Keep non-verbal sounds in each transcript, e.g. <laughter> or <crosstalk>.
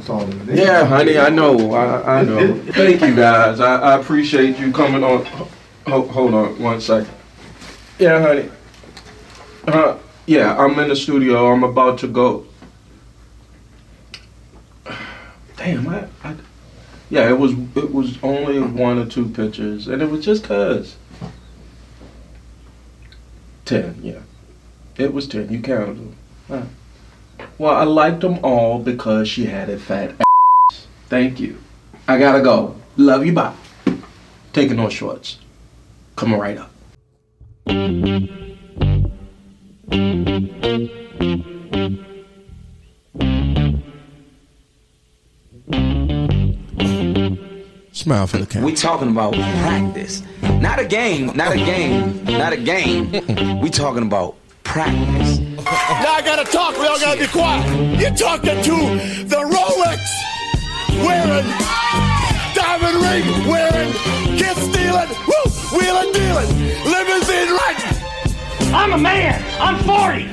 That's all it is. Yeah, honey, I know. I, I know. <laughs> Thank you guys. I, I appreciate you coming on. Hold, hold on one second. Yeah, honey. Uh, yeah, I'm in the studio. I'm about to go. <sighs> Damn, I, I yeah, it was it was only one or two pictures, and it was just cause. Ten, yeah, it was ten. You counted them. Huh. Well, I liked them all because she had a fat ass. Thank you. I gotta go. Love you. Bye. Taking no shorts. Coming right up. Smile for the camera. We talking about practice. Not a game, not a game, not a game. <laughs> we talking about practice. Now I gotta talk, we all gotta be quiet. You're talking to the Rolex wearing, diamond ring wearing, kiss stealing, woo, wheeling dealing, limousine riding. I'm a man, I'm 40.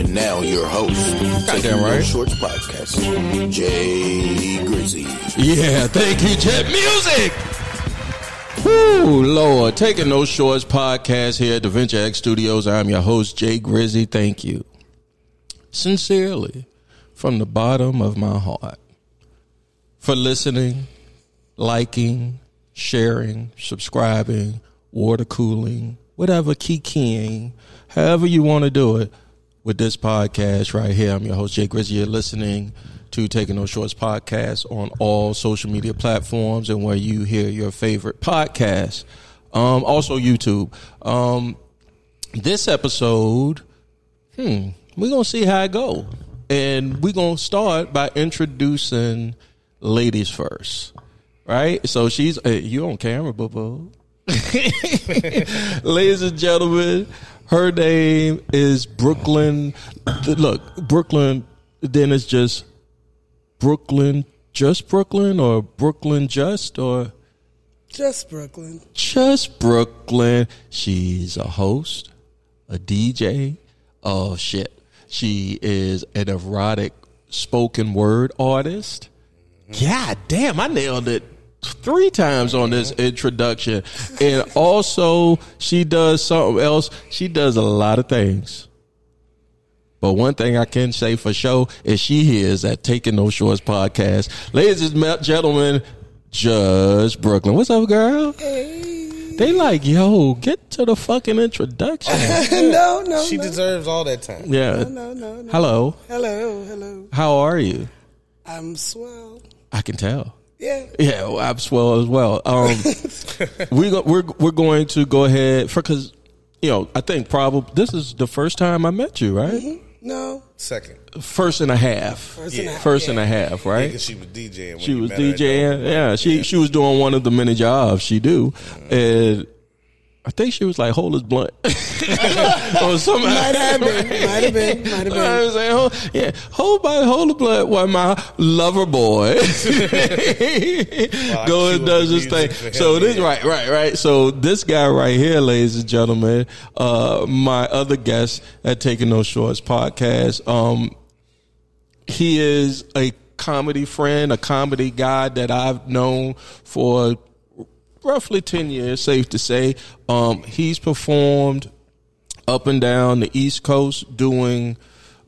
And now your host, Taking right. No Shorts Podcast, Jay Grizzy. Yeah, thank you, Jet Music. Lord. Taking those Shorts podcast here at the Venture X Studios. I'm your host, Jay Grizzy. Thank you. Sincerely, from the bottom of my heart, for listening, liking, sharing, subscribing, water cooling, whatever, kikiing, however you want to do it with this podcast right here. I'm your host, Jay Grizzy. You're listening to Taking No Shorts podcast on all social media platforms and where you hear your favorite podcasts. Um, also YouTube. Um, this episode, hmm, we're gonna see how it go, and we're gonna start by introducing ladies first, right? So she's uh, you on camera, boo boo. <laughs> Ladies and gentlemen, her name is Brooklyn. Look, Brooklyn. Then it's just Brooklyn, just Brooklyn, or Brooklyn just, or Just Brooklyn. just Brooklyn. She's a host, a DJ. Oh shit, she is an erotic spoken word artist. God damn, I nailed it three times on this introduction. And also, she does something else. She does a lot of things. But one thing I can say for sure is she is at Taking No Shorts podcast. Ladies and gentlemen, Just Brooklyn. What's up, girl? They like, yo, get to the fucking introduction. <laughs> no, no, She no. deserves all that time. Yeah. no, no, no. Hello. Hello, hello. How are you? I'm swell. I can tell. Yeah. Yeah, well, I'm swell as well. Um, <laughs> we go, we're we're going to go ahead for because you know I think probably this is the first time I met you, right? No. Second. First and a half. First and a half, First yeah. and a half, right? Because she was DJing. When she you was met DJing. Dover. Yeah, she she was doing one of the many jobs she do, and I think she was like, "Hold his blunt," <laughs> or something. Might have been. Might have been. Might have You know what been. I'm saying? Hold, yeah, hold my hold the blood while my lover boy <laughs> go and does the his thing. music for him, So this yeah. right, right, right. So this guy right here, ladies and gentlemen, uh, my other guest at Taking No Shorts podcast, um, he is a comedy friend, a comedy guy that I've known for roughly 10 years, safe to say. Um, he's performed up and down the East Coast doing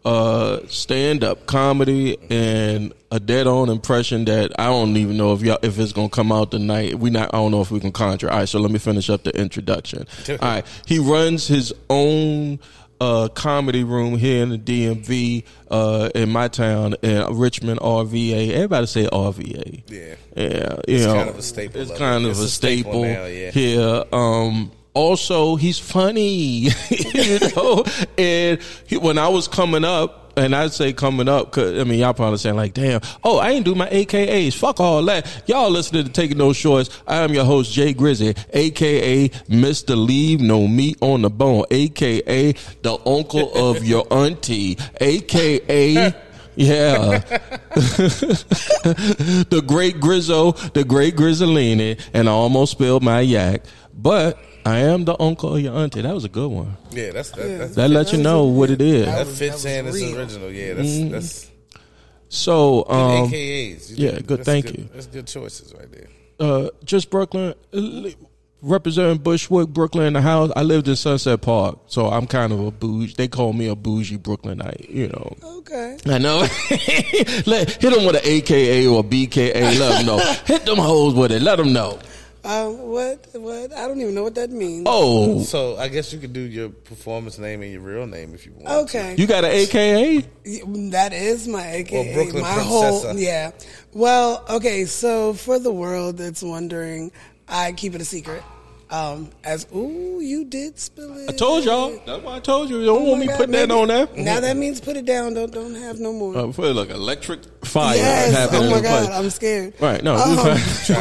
uh, stand up comedy and a dead on impression that I don't even know if y'all if it's gonna come out tonight. We not I don't know if we can conjure. All right, so let me finish up the introduction. <laughs> All right, he runs his own uh, comedy room here in the DMV uh, in my town in Richmond RVA. Everybody say RVA. Yeah. Yeah, you know, It's kind of a staple It's kind of It's a, a staple staple, now, yeah. here. Um, also, he's funny, <laughs> you <laughs> know. And he, when I was coming up, and I'd say coming up, cause I mean y'all probably saying like, "Damn, oh, I ain't do my AKAs. Fuck all that." Y'all listening to Taking No Shorts. I am your host Jay Grizzy, aka Mister Leave No Meat on the Bone, aka the uncle of <laughs> your auntie, aka. <laughs> Yeah. <laughs> the great Grizzo, the great Grizzolini, and I almost spilled my yak. But I am the uncle of your auntie. That was a good one. Yeah, that's that. That's, That lets you know what it is. that was- fits that in was as real. original. Yeah, that's Mm-hmm. that's. So, um, AKAs. yeah, good, thank good, you. That's good choices right there. uh, just Brooklyn, uh, representing Bushwick, Brooklyn in the house. I lived in Sunset Park, so I'm kind of a bougie. They call me a bougie Brooklynite, you know. Okay. I know. <laughs> Let, hit them with an AKA or BKA. Let them know. <laughs> hit them hoes with it. Let them know. Um, what? What? I don't even know what that means. Oh, So I guess you could do your performance name and your real name if you want. Okay. you got an AKA? That is my AKA. Well, Brooklyn my Princessa. whole yeah. Well, okay. So for the world that's wondering, I keep it a secret. Um, as ooh, you did spill it. I told y'all. That's why I told you. You don't Oh want me God, putting that on there. Now that means put it down. Don't don't have no more. Uh, for like electric fire yes. Oh my God, place. I'm scared. Right, no, Um. <laughs> I'm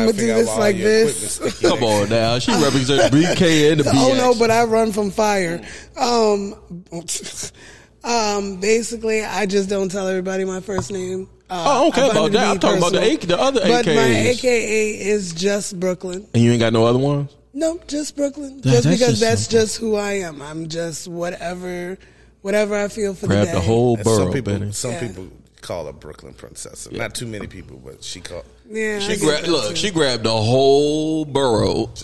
gonna do this like this. Come on now. She represents BK and the BX. <laughs> Oh no, but I run from fire. Um, <laughs> um, basically, I just don't tell everybody my first name. Uh, Oh, I don't care about that. I'm talking about the personal. AK the other But my AKA is just Brooklyn. and you ain't got no other ones? No, just Brooklyn. That- just that's because just that's simple. just who I am. I'm just whatever, whatever I feel for Grab the the whole borough, some people, some Yeah. people call her Brooklyn Princess. Not too many people, but she called. Yeah, She grabbed look, too. she grabbed the whole borough. <laughs>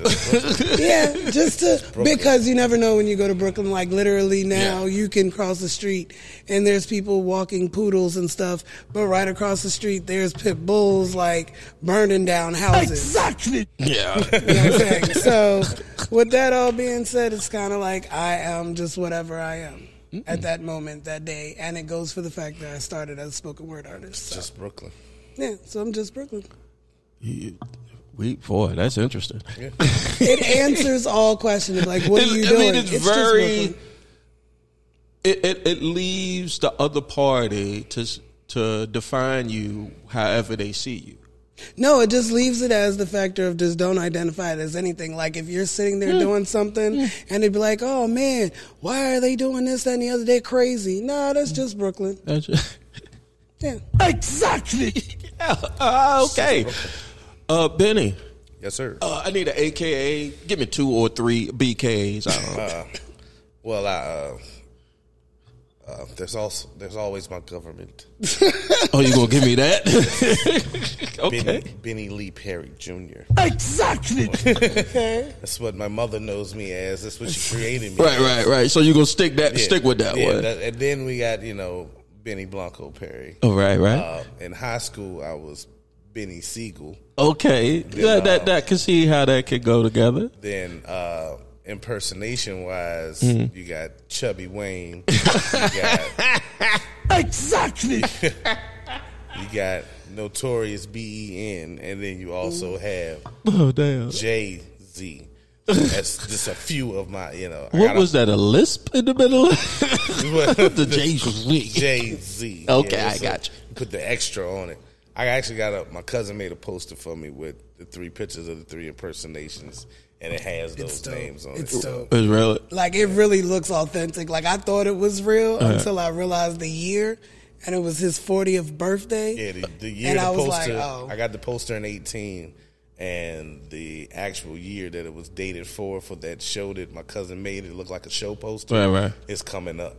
yeah, just to because you never know when you go to Brooklyn. Like literally now, Yeah. you can cross the street and there's people walking poodles and stuff, but right across the street there's pit bulls like burning down houses. Exactly. Yeah. You know what I'm saying? So, with that all being said, it's kind of like I am just whatever I am at that moment, that day, and it goes for the fact that I started as a spoken word artist. So, Just Brooklyn. Yeah, so I'm just Brooklyn. we boy, that's interesting. It answers all questions like, what <laughs> are you I doing? mean, it's, just very. It, it it leaves the other party to to define you however they see you. No, it just leaves it as the factor of just don't identify it as anything. Like if you're sitting there hmm. doing something hmm. and they'd be like, "Oh man, why are they doing this that, and the other? They're crazy." Nah, that's just Brooklyn. That's just, Yeah. Exactly. uh, <laughs> okay. Uh, Bennie, Yes, sir. uh, I need an AKA. Give me two or three BKs. I don't know. well, I, uh, uh, there's also there's always my government. <laughs> oh, you gonna give me that? <laughs> okay. Bennie, Bennie Lee Perry Jr. Exactly. Okay. That's what my mother knows me as. That's what she created me. Right, right, right. So you gonna stick that, Yeah. stick with that Yeah, one. that- and then we got you know Bennie Blonkoe Perry. oh, right, right. Uh, in high school, I was Benny Siegel. okay, that, that that can see how that could go together. Then uh, impersonation wise, Mm-hmm. you got Chubby Wayne. <laughs> you got exactly. <laughs> you got Notorious B E N, and then you also have Oh, damn. Jay Z. That's just a few of my, you know. I What gotta- was that? A lisp in the middle? <laughs> the J Jay Z. Okay, I got you. Put the extra on it. I actually got a. My cousin made a poster for me with the three pictures of the three impersonations, and it has those dope. names on It's it. dope. It's really Like it really looks authentic. Like I thought it was real Uh-huh. until I realized the year, and it was his 40th birthday. Yeah, the, the year And the I was poster. like, oh. I got the poster in eighteen, and the actual year that it was dated for for that show that my cousin made it look like a show poster. Right, right. Is coming up.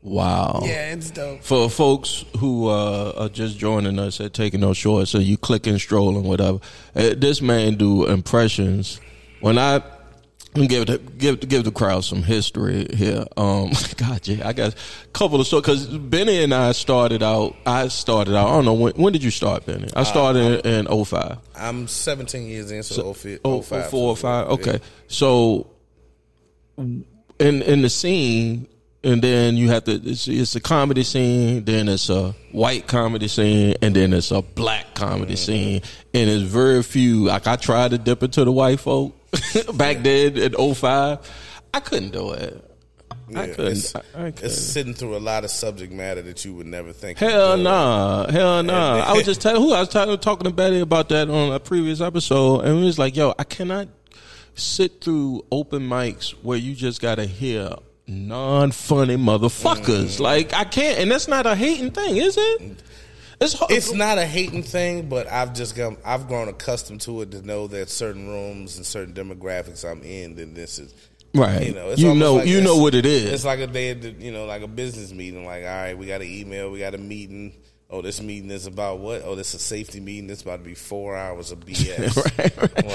wow. Yeah, it's dope. For folks who uh, are just joining us at Taking No Shorts, so you clicking, strolling, whatever. Uh, this man do impressions. When I give the, give give the crowd some history here. Um, <laughs> God, yeah, I got a couple of stories because Bennie and I started out. I started out. I don't know when. When did you start, Bennie? I started in, in 05. I'm 17 years in, so, so Oh, 05, four or five. Yeah. Okay, so in in the scene, and then you have to. It's, it's a comedy scene, then it's a white comedy scene, and then it's a black comedy scene, and it's very few. Like I tried to dip into the white folk <laughs> back then in 05. I couldn't do it. I couldn't. It's, I, couldn't. it's sitting through a lot of subject matter that you would never think. Hell nah, hell nah. I was <laughs> just telling who I was talking, talking to Betty about that on a previous episode, and we was like, "Yo, I cannot sit through open mics where you just gotta hear non-funny motherfuckers. Mm-hmm. Like I can't, and that's not a hating thing, is it? Mm-hmm. It's. It's not a hating thing, but I've just gone, I've grown accustomed to it to know that certain rooms and certain demographics I'm in, then this is right. You know, it's you know, like you know what it is. It's like a day, at the, you know, like a business meeting. Like, all right, we got an email, we got a meeting. oh, this meeting is about what? Oh, this is a safety meeting. This about to be four hours of <laughs> BS. right, right.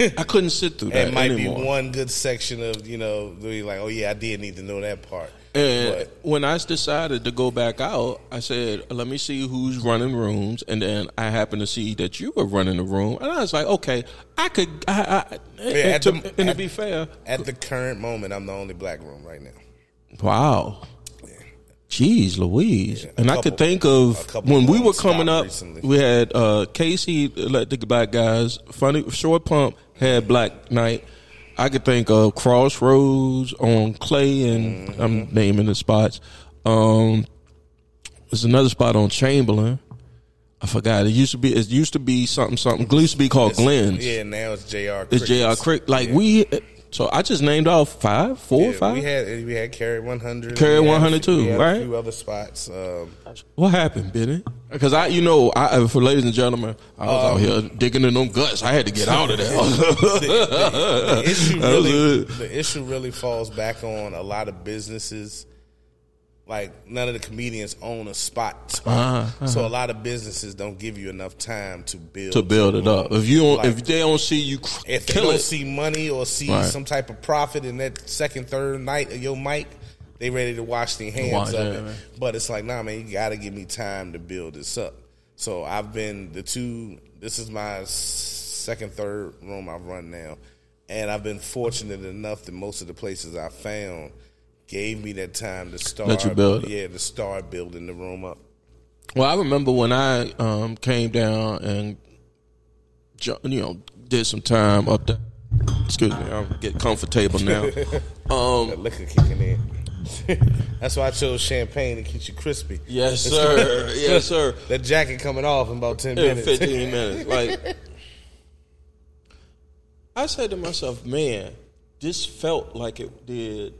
Like, I couldn't sit through <laughs> that it might anymore. be one good section of you know, be like, oh yeah, I did need to know that part. And But when I decided to go back out, I said, "Let me see who's running rooms." And then I happened to see that you were running the room, and I was like, "Okay, I could." I, I, and, to, the- and to be fair, at the current moment, I'm the only black room right now. wow, jeez, Louise. a and I could think of when we were coming up. recently. We had uh, Casey let the black guys. Funny short pump had black night. I could think of Crossroads on Clay, and Mm-hmm. I'm naming the spots. Um, there's another spot on Chamberlain. I forgot. It used to be. It used to be something. Something. It used to be called Glenn's. Yeah, now it's Jr. It's Jr. Crick. Like we. So I just named off five, four, Yeah, five. we had we had Carry 100. Carry we had a 100 few- too, we had right? A few other spots. Um, What happened, Bennie? Because I, you know, I, for ladies and gentlemen, I was Um, out here digging in them guts. I had to get out of there. <laughs> the <laughs> issue That was really the issue really falls back on a lot of businesses. Like none of the comedians own a spot, spot. Uh-huh, so a lot of businesses don't give you enough time to build to build it up. If you don't, Like, if they don't see you cr- if they don't it, see money or see Right. some type of profit in that second, third night of your mic, they ready to wash their hands Wash of it, it. man. But it's like, nah, man, you got to give me time to build this up. So I've been the two. This is my second, third room I've run now, and I've been fortunate enough that most of the places I found gave me that time to start. Let you build. Yeah, to start building the room up. Well, I remember when I um, came down and you know did some time up there. Excuse me, I'm getting comfortable now. <laughs> Um, That liquor kicking in. <laughs> That's why I chose champagne to keep you crispy. yes, sir. <laughs> Yes, sir. That jacket coming off in about ten in minutes. 15 minutes. Like, I said to myself, man, this felt like it did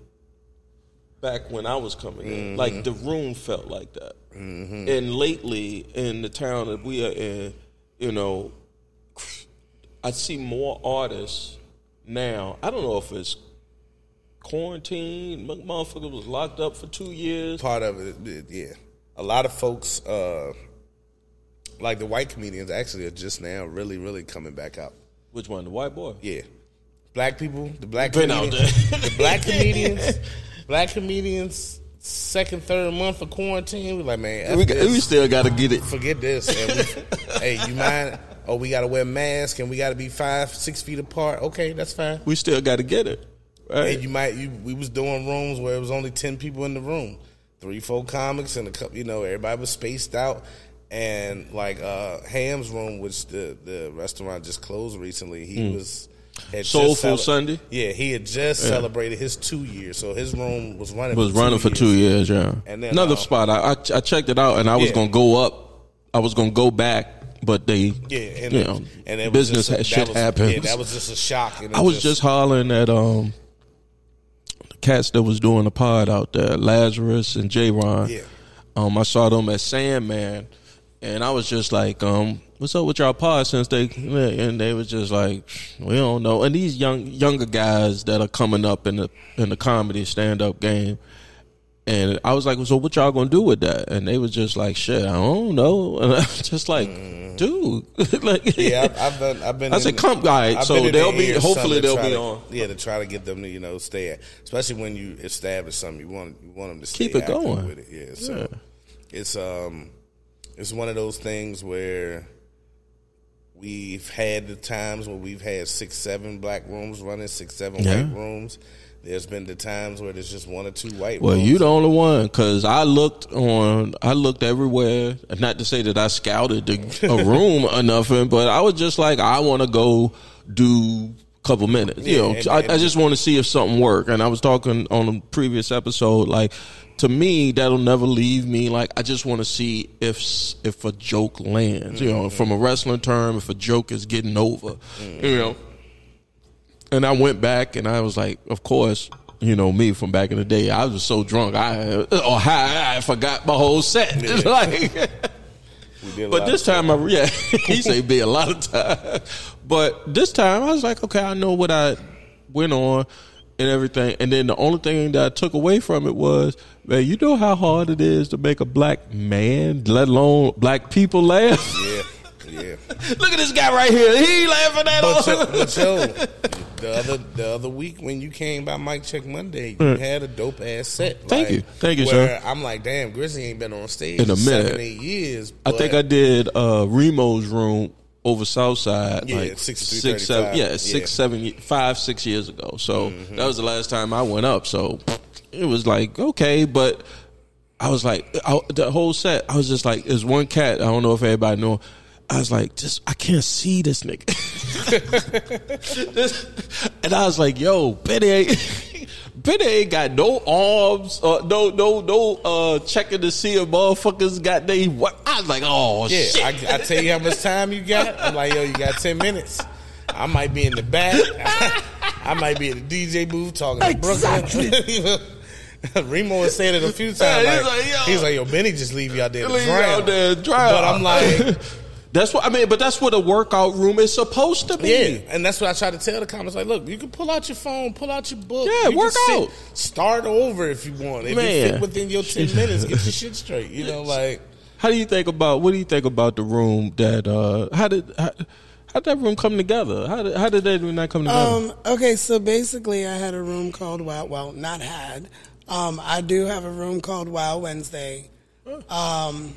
back when I was coming in. Like, the room felt like that. And lately, in the town that we are in, you know, I see more artists now. I don't know if it's quarantine. Motherfucker was locked up for two years. Part of it, yeah. A lot of folks, uh, like the white comedians, actually are just now really, really coming back out. Which one? The white boy? Yeah, black people, the black Been out there. the black <laughs> comedians, black comedians. Second, third month of quarantine, we like man, We, this. we still got to get it. forget this. We, <laughs> hey, you mind? Oh, we got to wear masks and we got to be five, six feet apart. Okay, that's fine. We still got to get it. Right? And you might you we was doing rooms where it was only ten people in the room, three, four comics and a couple. You know, everybody was spaced out. And like uh Ham's room, which the the restaurant just closed recently, he was had just Soulful Sunday? Yeah, he had just celebrated his two years, so his room was running. was for running for two years, yeah. And then, Another uh, spot, I, I I checked it out, and I was Yeah. gonna go up. I was gonna go back, but they, Yeah, and you know, and it was business just a- shit was- happens. Yeah, that was just a shock. I was just hollering at um the cats that was doing the pod out there, Lazarus and J Ron. Yeah. Um, I saw them at Sandman, and I was just like, um, "What's up with y'all pod?" Since they and they was just like, "We don't know." And these young younger guys that are coming up in the in the comedy stand up game. And I was like, so what y'all gonna do with that? And they was just like, shit, I don't know. <laughs> And I was just like, dude, <laughs> like, Mm. Yeah, I've, I've been. I've been. I said, come, right, I've so they'll be- hopefully they'll be to- on. Yeah, to try to get them to you know stay at, especially when you establish something, you want you want them to stay Keep it going. with it. Yeah, so Yeah. it's um, it's one of those things where we've had the times where we've had six, seven black rooms running, six, seven Yeah. white rooms. There's been the times where there's just one or two white. Well, rooms. you the only one because I looked on, I looked everywhere. Not to say that I scouted the, <laughs> a room or nothing, but I was just like, I want to go do a couple minutes. You know, and- I, and- I just want to see if something work. And I was talking on a previous episode, like to me, that'll never leave me. Like I just want to see if if a joke lands. You Mm-hmm. know, from a wrestling term, if a joke is getting over. Mm-hmm. You know. And I went back and I was like, of course, you know me from back in the day. I was so drunk, I or high, I forgot my whole set. <laughs> like, did a but this of time, I yeah, <laughs> he say be a lot of time. But this time, I was like, okay, I know what I went on, and everything. And then the only thing that I took away from it was, man, you know how hard it is to make a black man, let alone black people laugh. Yeah, yeah. <laughs> Look at this guy right here. He laughing at. But yo, but yo, <laughs> the other the other week when you came by Mic Check Monday, you had a dope ass set. Mm. Thank Like, you. Thank you, where sir. I'm like, damn, Grizzly ain't been on stage In a seven, minute. eight years. I think I did uh, Remo's room over Southside, Yeah, like 63, six, seven, yeah, Yeah. six, seven, ye- years ago. So that was the last time I went up. So it was like okay, but I was like, I, the whole set, I was just like, there's one cat. I don't know if everybody know. I was like, just I can't see this nigga. <laughs> This- and I was like, yo, Bennie <laughs> Bennie ain't got no arms, uh, no, no, no, uh, checking to see if motherfuckers got they. What? I was like, oh Yeah, shit. I, I tell you how much time you got. I'm like, yo, you got ten minutes. I might be in the back. I might be at the DJ booth talking to Brooklyn. <laughs> Remo has said it a few times. Yeah, he's like, like, yo. he's like, yo, Bennie just leave you out there to drown. out there to drown. But I'm like, <laughs> That's what I mean, but that's what a workout room is supposed to be. yeah, and that's what I try to tell the comments. Like, look, you can pull out your phone, pull out your book. Yeah, you work can out. Start over if you want. If Man. it fit within your ten <laughs> minutes, get your shit straight. You know, like How do you think about what do you think about the room that uh how did how, how did that room come together? How did how did that room not come together? Um, okay, so basically, I had a room called Wild. Well, not had. Um, I do have a room called Wild Wednesday. Um,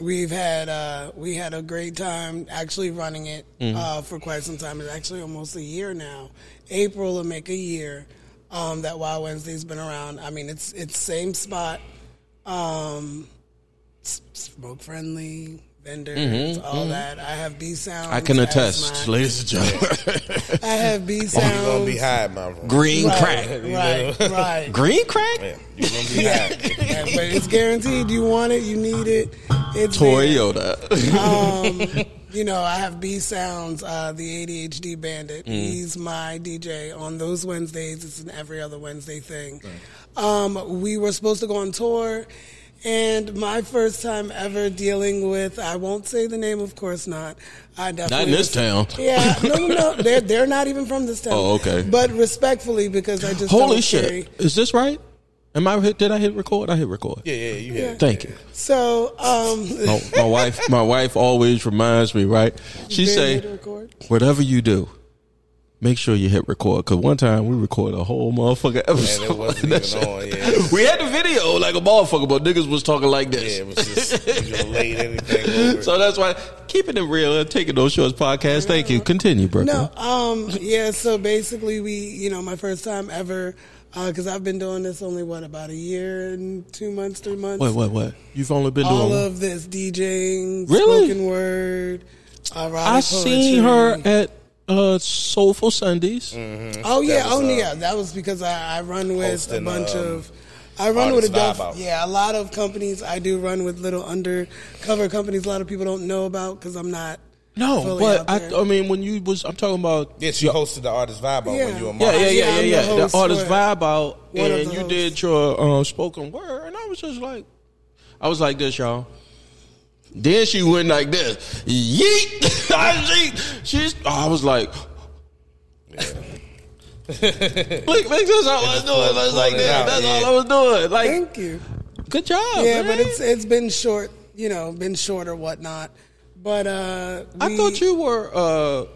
we've had uh, we had a great time actually running it uh, for quite some time. It's actually almost a year now. April will make a year um, that Wild Wednesday's been around. I mean, it's it's same spot, um, smoke friendly vendors, all that. I have B sounds. Mm-hmm, I can attest, my- ladies and <laughs> gentlemen. I have B sounds. you sounds. gonna be high, my room. Green Right, crack. right, right. Green crack? Yeah, you gonna be high. yeah, but it's guaranteed. You want it, you need it. It's. Toyota. Um, <laughs> you know, I have B Sounds, uh, the ADHD Bandit. Mm. He's my DJ on those Wednesdays. It's an every other Wednesday thing. Um, we were supposed to go on tour, and my first time ever dealing with, I won't say the name, of course not. I definitely Not in this was- town. Yeah, no, no, no. They're they're not even from this town. Oh, okay. But respectfully, because I just Holy don't shit. carry- Is this right? Am I hit did I hit record? I hit record. Yeah, yeah, you hit it. Thank you. So, um, My, my wife my wife always reminds me, right? She Ben, say record? whatever you do, make sure you hit record. Cause one time we recorded a whole motherfucker episode. And it wasn't <laughs> even on, yeah. We had the video like a motherfucker, but niggas was talking like Yeah, this. it was just you anything over. so that's why keeping it real and taking those shorts podcast. Thank you. Continue, bro. No, um, yeah. So basically, we, you know, my first time ever, because I've been doing this only what about a year and two months, three months. What what what? You've only been doing All doing of this DJing, Really? spoken word, uh, I seen her at uh Soulful Sundays. Oh yeah, was, oh uh, yeah. That was because I, I run with hosting, a bunch um, of. I run with a Artist dope, yeah, a lot of companies. I do run with little undercover companies. A lot of people don't know about because I'm not. No, fully but out I, there. I mean when you was I'm talking about Yes, she hosted the artist vibe out Yeah. when you were Yeah, yeah, yeah, Yeah, yeah, the The, artist for- vibe out, and you hosts. did your um, spoken word, and I was just like, I was like this, y'all. Then she went like this, yeet. <laughs> she, she's. I was like, look, look, that's all I was doing. That's like that. That's yeah. all I was doing. Like, Thank you. good job. yeah, man. but it's it's been short, you know, been short or whatnot. But uh, I thought you were. uh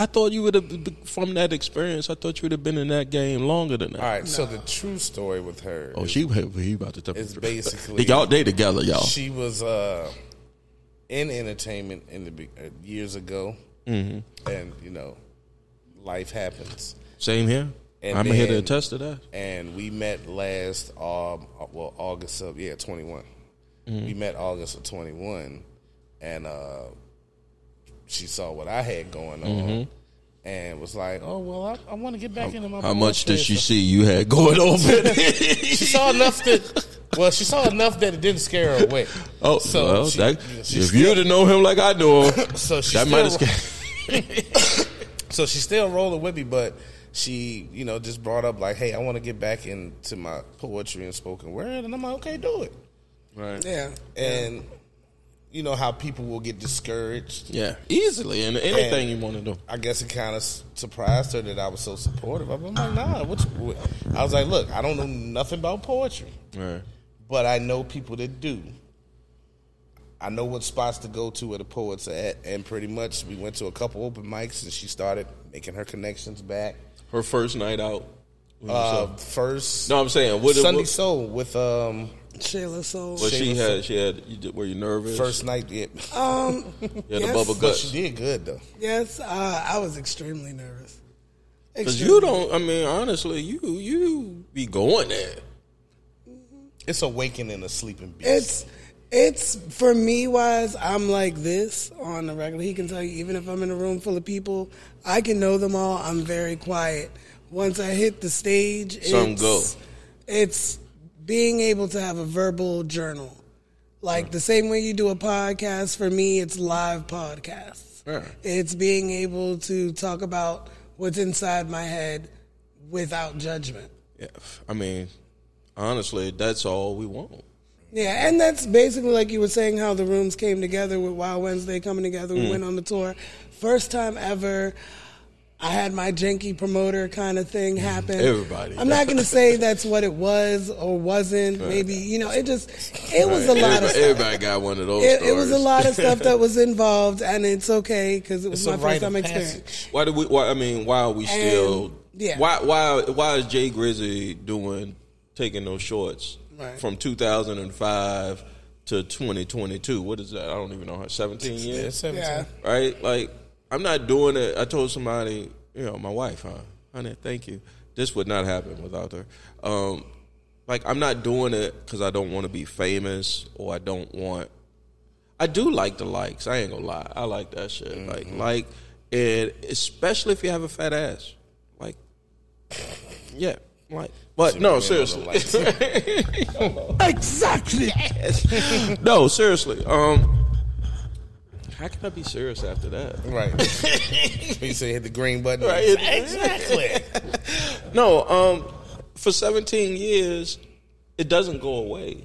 I thought you would have from that experience. I thought you would have been in that game longer than that. All right, so the true story with her. Oh, is she he about to tell It's basically- y'all they together, y'all. She was uh, in entertainment in the uh, years ago, Mm-hmm. and you know, life happens. Same here. And I'm here to attest to that. And we met last, um, well, August of yeah, 21. Mm-hmm. We met August of twenty one, and uh, she saw what I had going on. And was like, "Oh well, I, I want to get back into my." Mm-hmm. How much did she bullshit." see you had going on? <laughs> She saw enough that. Well, she saw enough that it didn't scare her away. <laughs> oh, So well, she- that, she if still- you'd have known him like I knew him, <laughs> So she that might have still- scared. So she's still rolling with me, but she, you know, just brought up like, "Hey, I want to get back into my poetry and spoken word," and I'm like, "Okay, do it." Right. yeah, And you know how people will get discouraged. Yeah, easily and anything you want to do. I guess it kind of surprised her that I was so supportive. I'm like, nah. What what? I was like, look, I don't know nothing about poetry, Right. but I know people that do. I know what spots to go to where the poets are at, and pretty much we went to a couple open mics, and she started making her connections back. Her first night out. Uh, first, no, I'm saying what, Sunday what, Soul with um Shayla Soul. what she Shayla had. She had. You did, were you nervous? first night. Yeah, Um, <laughs> you had yes. the bubble but guts. she did good though. yes, uh, I was extremely nervous. Because you don't. I mean, honestly, you you be going there. It's awakening a sleeping beast. It's it's for me wise. I'm like this on the regular. He can tell you even if I'm in a room full of people, I can know them all. I'm very quiet. Once I hit the stage, Some it's, go. It's being able to have a verbal journal, like the same way you do a podcast. For me, it's live podcasts. Yeah. It's being able to talk about what's inside my head without judgment. Yeah, I mean, honestly, that's all we want. Yeah, and that's basically like you were saying how the rooms came together with Wild Wednesday coming together. Mm. We went on the tour. First time ever. I had my janky promoter kind of thing mm-hmm. happen. Everybody. I'm not going to say that's what it was or wasn't. Maybe you know, it just it was a Right. lot of everybody, stuff. everybody got one of those. It, it was a lot of stuff that was <laughs> involved, and it's okay because it was It's my first time experience. Why do we? Why I mean, why are we still? yeah. Why why why is Jay Grizzy doing taking those shorts Right. from 2005 to 2022? What is that? I don't even know. 17 Yeah, years, 17. Yeah, right? Like I'm not doing it. I told somebody, you know, my wife, huh? Honey, thank you. This would not happen without her. Um, like I'm not doing it because I don't want to be famous or I don't want. I do like the likes. I ain't gonna lie. I like that shit. Like like, and especially if you have a fat ass. Like, <laughs> yeah, like. But no, seriously. <laughs> Exactly. <laughs> no, seriously. Um, how can I be serious after that? Right. <laughs> you say hit the green button. Right. Exactly. <laughs> No, um, for 17 years, it doesn't go away.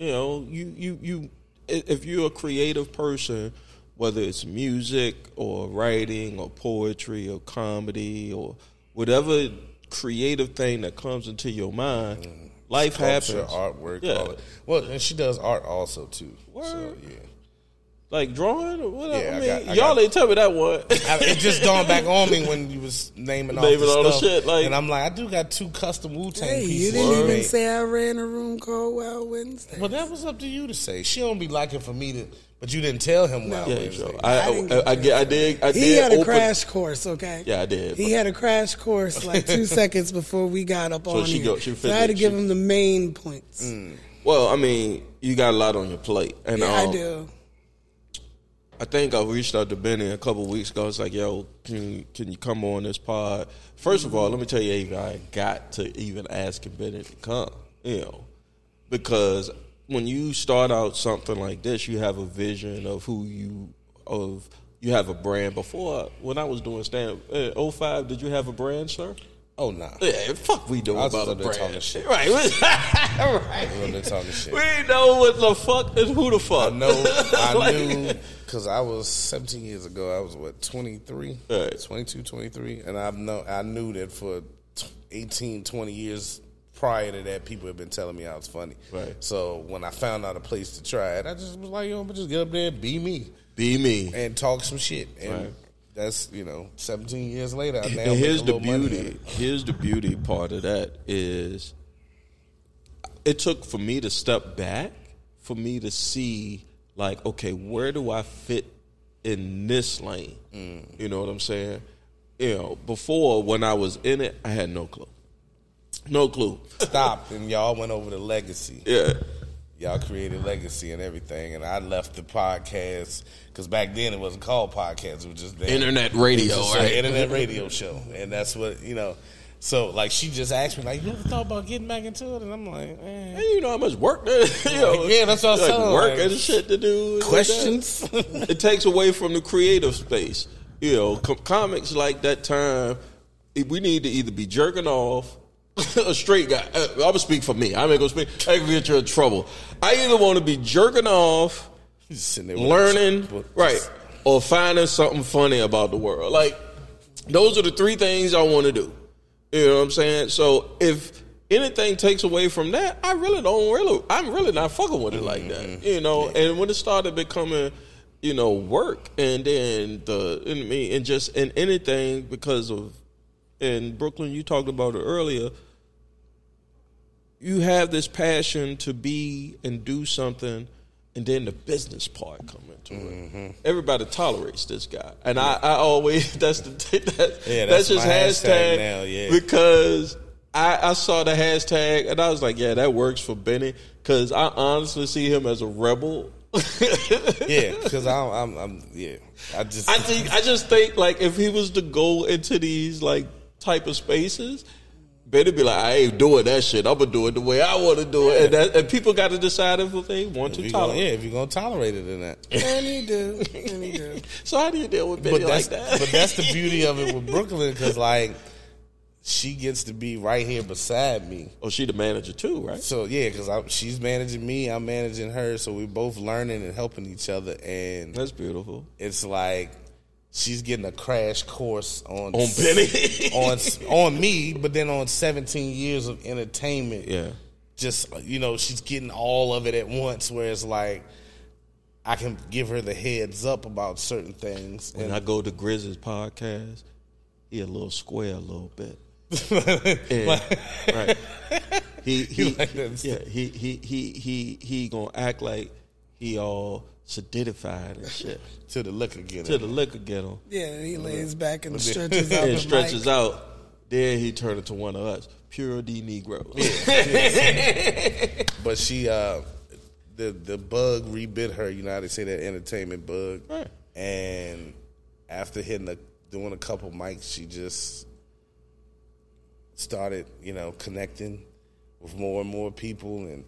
You know, you, you, you, if you're a creative person, whether it's music or writing or poetry or comedy or whatever creative thing that comes into your mind, life Culture, happens. artwork, Yeah. Well, and she does art also too. So yeah. Like drawing or whatever. Yeah, I I mean, got- I y'all got- ain't tell me that one. <laughs> I, it just dawned back on me when you was naming all, Naming the all the shit, like- and I'm like, I do got two custom Wu Tang hey, pieces. you didn't even made. say I ran a room called Wild Wednesday. Well, that was up to you to say. She don't be liking for me to, but you didn't tell him. Wild yeah, Wednesday. Joe. I, I didn't I, I, I did. I He did had a open- crash course, okay? Yeah, I did. He had a crash course <laughs> like two seconds before we got up on she here. go- she so I had to give she- him the main points. Well, I mean, you got a lot on your plate, and Yeah, um, I do. I think I reached out to Bennie a couple weeks ago. It's like, yo, can you, can you come on this pod? First of all, let me tell you, I got to even asking Bennie to come. You know, because when you start out something like this, you have a vision of who you of you have a brand. Before when I was doing stand uh, 05, did you have a brand, sir? Oh nah, Yeah, fuck we doing about a brand. talking shit. Right, <laughs> right. Talking shit. We know what the fuck is who the fuck. I know. I <laughs> Like- knew because I was 17 years ago. I was what 23, Right. 22, 23, and I know I knew that for t- 18, 20 years prior to that, people had been telling me I was funny. Right. So when I found out a place to try it, I just was like, yo, I'm just get up there, and be me, Be me. and talk some shit. And Right. That's you know, 17 years later, I now and here's the a little money beauty. Here's the beauty part of that is it took for me to step back for me to see like, okay, where do I fit in this lane? Mm. You know what I'm saying? You know, before when I was in it, I had no clue. No clue. Stopped, and y'all went over the legacy. Yeah. Y'all created legacy and everything, and I left the podcast because back then it wasn't called podcast; it was just the Internet radio, just right? internet radio show, and that's what you know. So, like, she just asked me, like, "You ever thought about getting back into it?" And I'm like, eh. And you know how much work there <laughs> you know, Yeah, that's what I was like telling, work like, and shit to do. questions. it takes away from the creative space. You know, com- comics like that time, if we need to either be jerking off. <laughs> a straight guy. Uh, I'm gonna speak for me. I'm gonna speak. I can get you in trouble. I either want to be jerking off Just sitting there with a learning, right, or finding something funny about the world. Like those are the three things I want to do. You know what I'm saying? So if anything takes away from that, I really don't really. I'm really not fucking with it like that. You know. And when it started becoming, you know, work, and then the, I me and just and anything because of in Brooklyn, you talked about it earlier. You have this passion to be and do something, and then the business part come into it. Mm-hmm. Everybody tolerates this guy, and I, I always <laughs> that's the that, Yeah, that's, that's just hashtag, hashtag now, yeah. because I, I saw the hashtag and I was like, yeah, that works for Bennie because I honestly see him as a rebel. <laughs> yeah, because <laughs> I'm, I'm, I'm, yeah, I just, I think I just think like if he was to go into these like type of spaces, Bennie be like, I ain't doing that shit. I'm gonna do it the way I want to do it, and, that, and people got to decide if they want if to you gonna, tolerate. yeah, if you're gonna tolerate it in that. <laughs> And he do. And he do. So how do you deal with that's, like that? but that's the beauty of it with <laughs> Brooklyn, because like, she gets to be right here beside me. oh, she the manager too, right? So yeah, because she's managing me, I'm managing her, so we're both learning and helping each other, and That's beautiful. it's like she's getting a crash course on On Bennie. <laughs> on on me, but then on 17 years of entertainment. Yeah. just you know, she's getting all of it at once. Whereas like I can give her the heads up about certain things. When And I go to Grizz's podcast, he a little square a little bit. <laughs> Yeah, right. He <laughs> he like yeah he he he he he gonna act like he all sedated and shit <laughs> to the liquor getter. till the liquor get him. Yeah, he lays back and stretches <laughs> out. And the stretches mic. out. Then he turned into one of us, pure D Negro. <laughs> but she uh the the bug rebit her, you know how they say that entertainment bug. Right. And after hitting a doing a couple mics, she just started, you know, connecting with more and more people and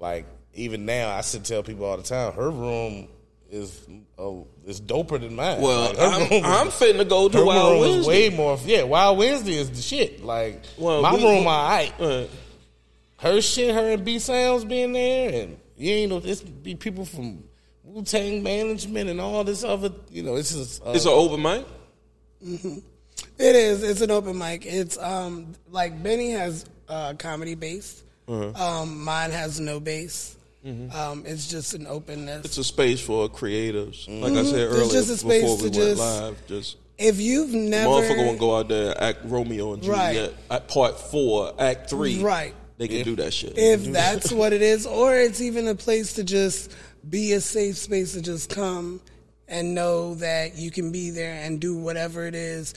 like even now I still tell people all the time, her room is oh is doper than mine. Well, Like, I'm, room is- I'm finna go to her Wild room is Wednesday. way more yeah, Wild Wednesday is the shit. Like Well, my we- room alright Uh, her shit, her and B Sounds being there, and you ain't know this be people from Wu Tang management and all this other, you know, it's just uh, it's an open mic. It is. It's an open mic. It's um like Bennie has uh, comedy base. Uh-huh. Um, mine has no base. Um, it's just an openness. Mm-hmm. It's a space for creatives. Like I said It's earlier, just a space before we to went just- live, just if you've never motherfucker want to go out there and act Romeo and Juliet Right. at part four, act three. Right. They can do that shit. if that's what it is, or it's even a place to just be a safe space to just come and know that you can be there and do whatever it is,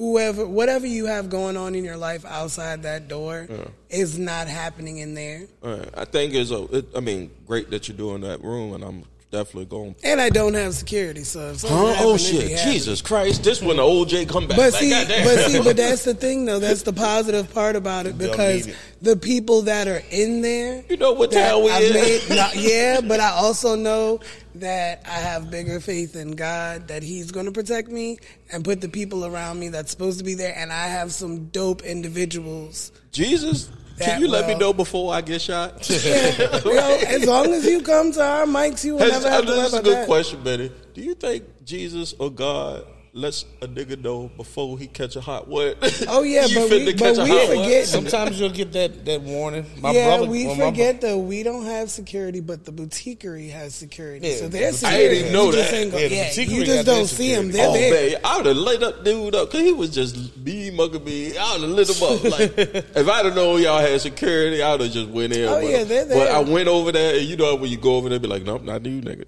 whoever, whatever you have going on in your life outside that door is not happening in there. Right. I think it's a. It, I mean, great that you're doing that room, and I'm definitely going. And I don't have security, so if Huh? Oh shit! Jesus Christ! This when the old OJ come back. But Like, see, but see, but <laughs> that's the thing, though. That's the positive part about it because it. the people that are in there, You know what the hell we I've is. made- <laughs> no, yeah, but I also know that I have bigger faith in God that He's going to protect me and put the people around me that's supposed to be there, and I have some dope individuals. Jesus, can you let me know before I get shot? Yeah, you know, as long as you come to our mics, you will Has- never have to this is a good that. question, Betty. Do you think Jesus or God lets a nigga know before he catch a hot what? Oh, yeah, <laughs> you but finna we- but we hot what? forget- sometimes you'll get that that warning. My yeah, brother, we well, my forget though we don't have security, but the boutiquerie has security. Yeah, so the there's I didn't know you just that. ain't go, Yeah, the yeah, you just don't see them. They're Oh there. man, I would have lit up dude up because he was just me mugging me. I would have lit him up. Like <laughs> if I'd have known y'all had security, I would have just went in. Oh, with yeah, they're there. But. I went over there, and you know when you go over there, be like, nope, not you, nigga.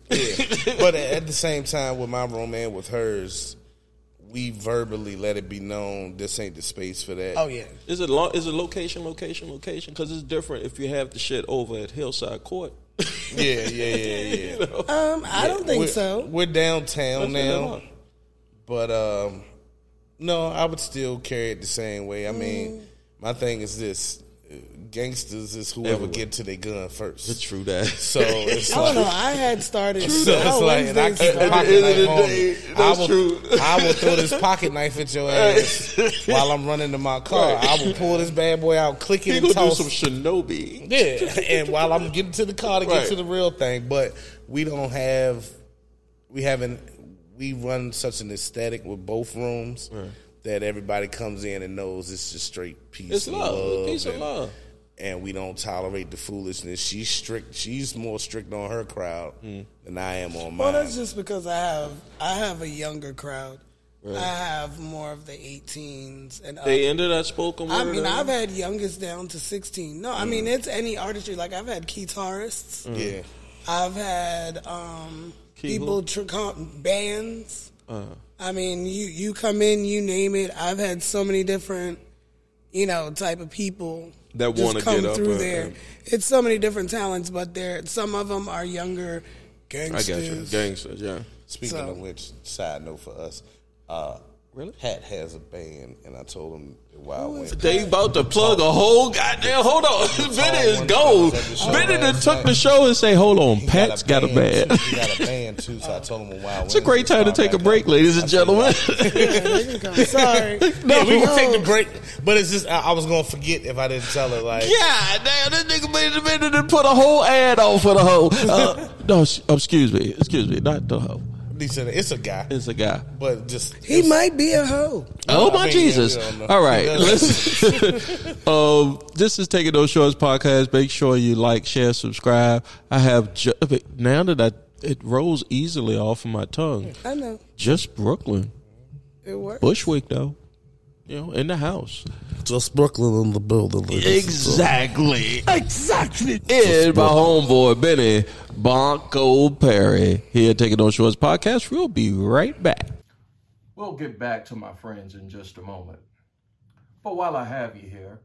Yeah. <laughs> but at the same time, with my room and with hers, we verbally let it be known this ain't the space for that. Oh yeah. Is it lo- is it location, location, location? Because it's different if you have the shit over at Hillside Court. <laughs> yeah, yeah, yeah, yeah. Um, I don't think we're, so. We're downtown Let's now, but um, no, I would still carry it the same way. I Mm. mean, my thing is this: gangsters is whoever Everywhere. get to their gun first. It's true that. So it's I don't know. I had started. so it's oh, like, and I keep a started. At the pocket end of knife the on day, me. I will, true. I will throw this pocket knife at your ass while I'm running to my car. Right. I will pull this bad boy out, click it, He and gonna do toss. some shinobi. Yeah, and while I'm getting to the car to get to the real thing, but we don't have, we haven't, we run such an aesthetic with both rooms that everybody comes in and knows it's just straight peace It's and love. love, Peace and and, love. And we don't tolerate the foolishness. She's strict. She's more strict on her crowd Mm. than I am on mine. Well, that's just because I have I have a younger crowd. I have more of the 18s and up. They ended that spoken word. I mean, I've had youngest down to 16. No, I mean it's any artistry. Like I've had guitarists. yeah. I've had um, people who? tr- bands. Uh, I mean, you you come in, you name it. I've had so many different, you know, type of people That wanna come get up through and- there. and- it's so many different talents, but there some of them are younger I gangsters. got you. Gangsters, yeah. Speaking So- of which, side note for us, uh, Really? Hat has a band, and I told him while I went. They about to plug a whole goddamn. Hold on, Bennie <laughs> is gold. time at the show Bennie done took night. the show and say, "Hold on, He Pat's got a band." too. He got a band too, so I told him while It's a great time to take a break, ladies and gentlemen. Yeah, they can. Sorry. <laughs> Yeah, we can take the break, but it's just I, I was gonna forget if I didn't tell her. Like, Yeah, damn, this nigga made the minute and put a whole ad on for the hoe. Uh, <laughs> no, oh, excuse me, excuse me, not the hoe. He said it's a guy, It's a guy. but just He might be a hoe. Oh I my mean, Jesus! yeah, we don't know. All right, He <laughs> does. listen. <laughs> um, this is taking no shorts podcast. Make sure you like, share, subscribe. I have ju- now that I it rolls easily off of my tongue. I know. Just Brooklyn, It works. Bushwick though. You know, in the house. just Brooklyn in the building. Exactly. Exactly. And my homeboy Bennie Blonkoe Perry here taking no shorts podcast. We'll be right back. We'll get back to my friends in just a moment. But while I have you here,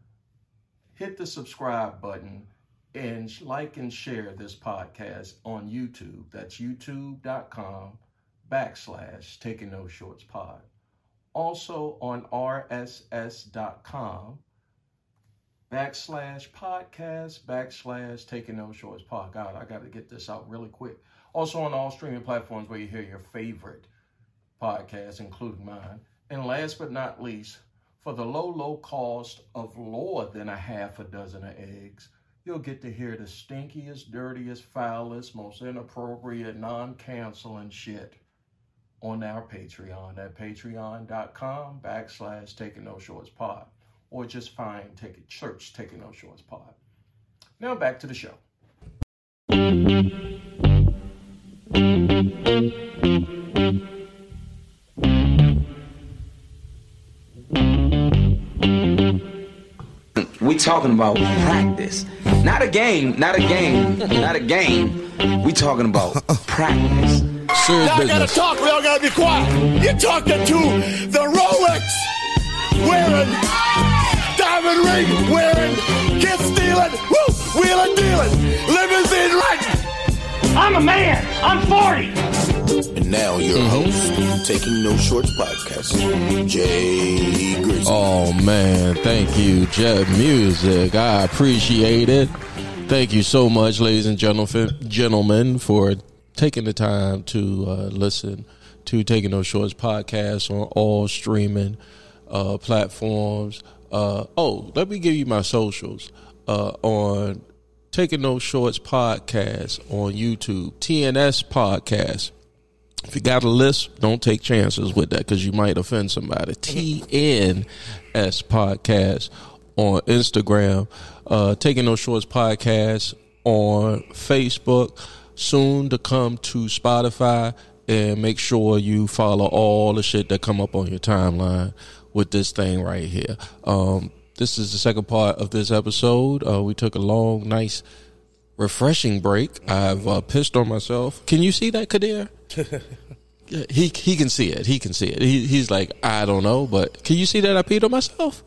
hit the subscribe button and like and share this podcast on YouTube. That's youtube.com backslash taking no shorts pod. Also on rss.com backslash podcast backslash taking no shorts pod. God, I got to get this out really quick. Also on all streaming platforms where you hear your favorite podcasts, including mine. And last but not least, for the low, low cost of lower than a half a dozen of eggs, you'll get to hear the stinkiest, dirtiest, foulest, most inappropriate, non-canceling shit on our Patreon at patreon.com backslash taking no shorts pod. Or just find take it search taking no shorts pod. Now back to the show. We talking about practice. Not a game, not a game, not a game. We talking about <laughs> practice. Serious Now I gotta talk, we all gotta be quiet. You're talking to the Rolex wearing, diamond ring wearing, kiss stealing, woo, wheeling dealing, limousine riding. I'm a man. I'm 40. And now your mm-hmm. host, Taking No Shorts podcast, Jay Grizzly. Oh man, thank you, Jet Music. I appreciate it. Thank you so much, ladies and gentlemen, gentlemen, for taking the time to uh, listen to Taking No Shorts podcast on all streaming uh, platforms. Uh, oh, let me give you my socials uh, on Taking No Shorts podcast on YouTube, TNS podcast. If you got a list, don't take chances with that because you might offend somebody. TNS podcast on Instagram, uh, taking no shorts podcast on Facebook. Soon to come to Spotify, and make sure you follow all the shit that come up on your timeline with this thing right here. Um, this is the second part of this episode. Uh, we took a long, nice, refreshing break. I've uh, pissed on myself. Can you see that, Kadir? <laughs> He he can see it. He can see it. He, he's like, I don't know, but can you see that I peed on myself?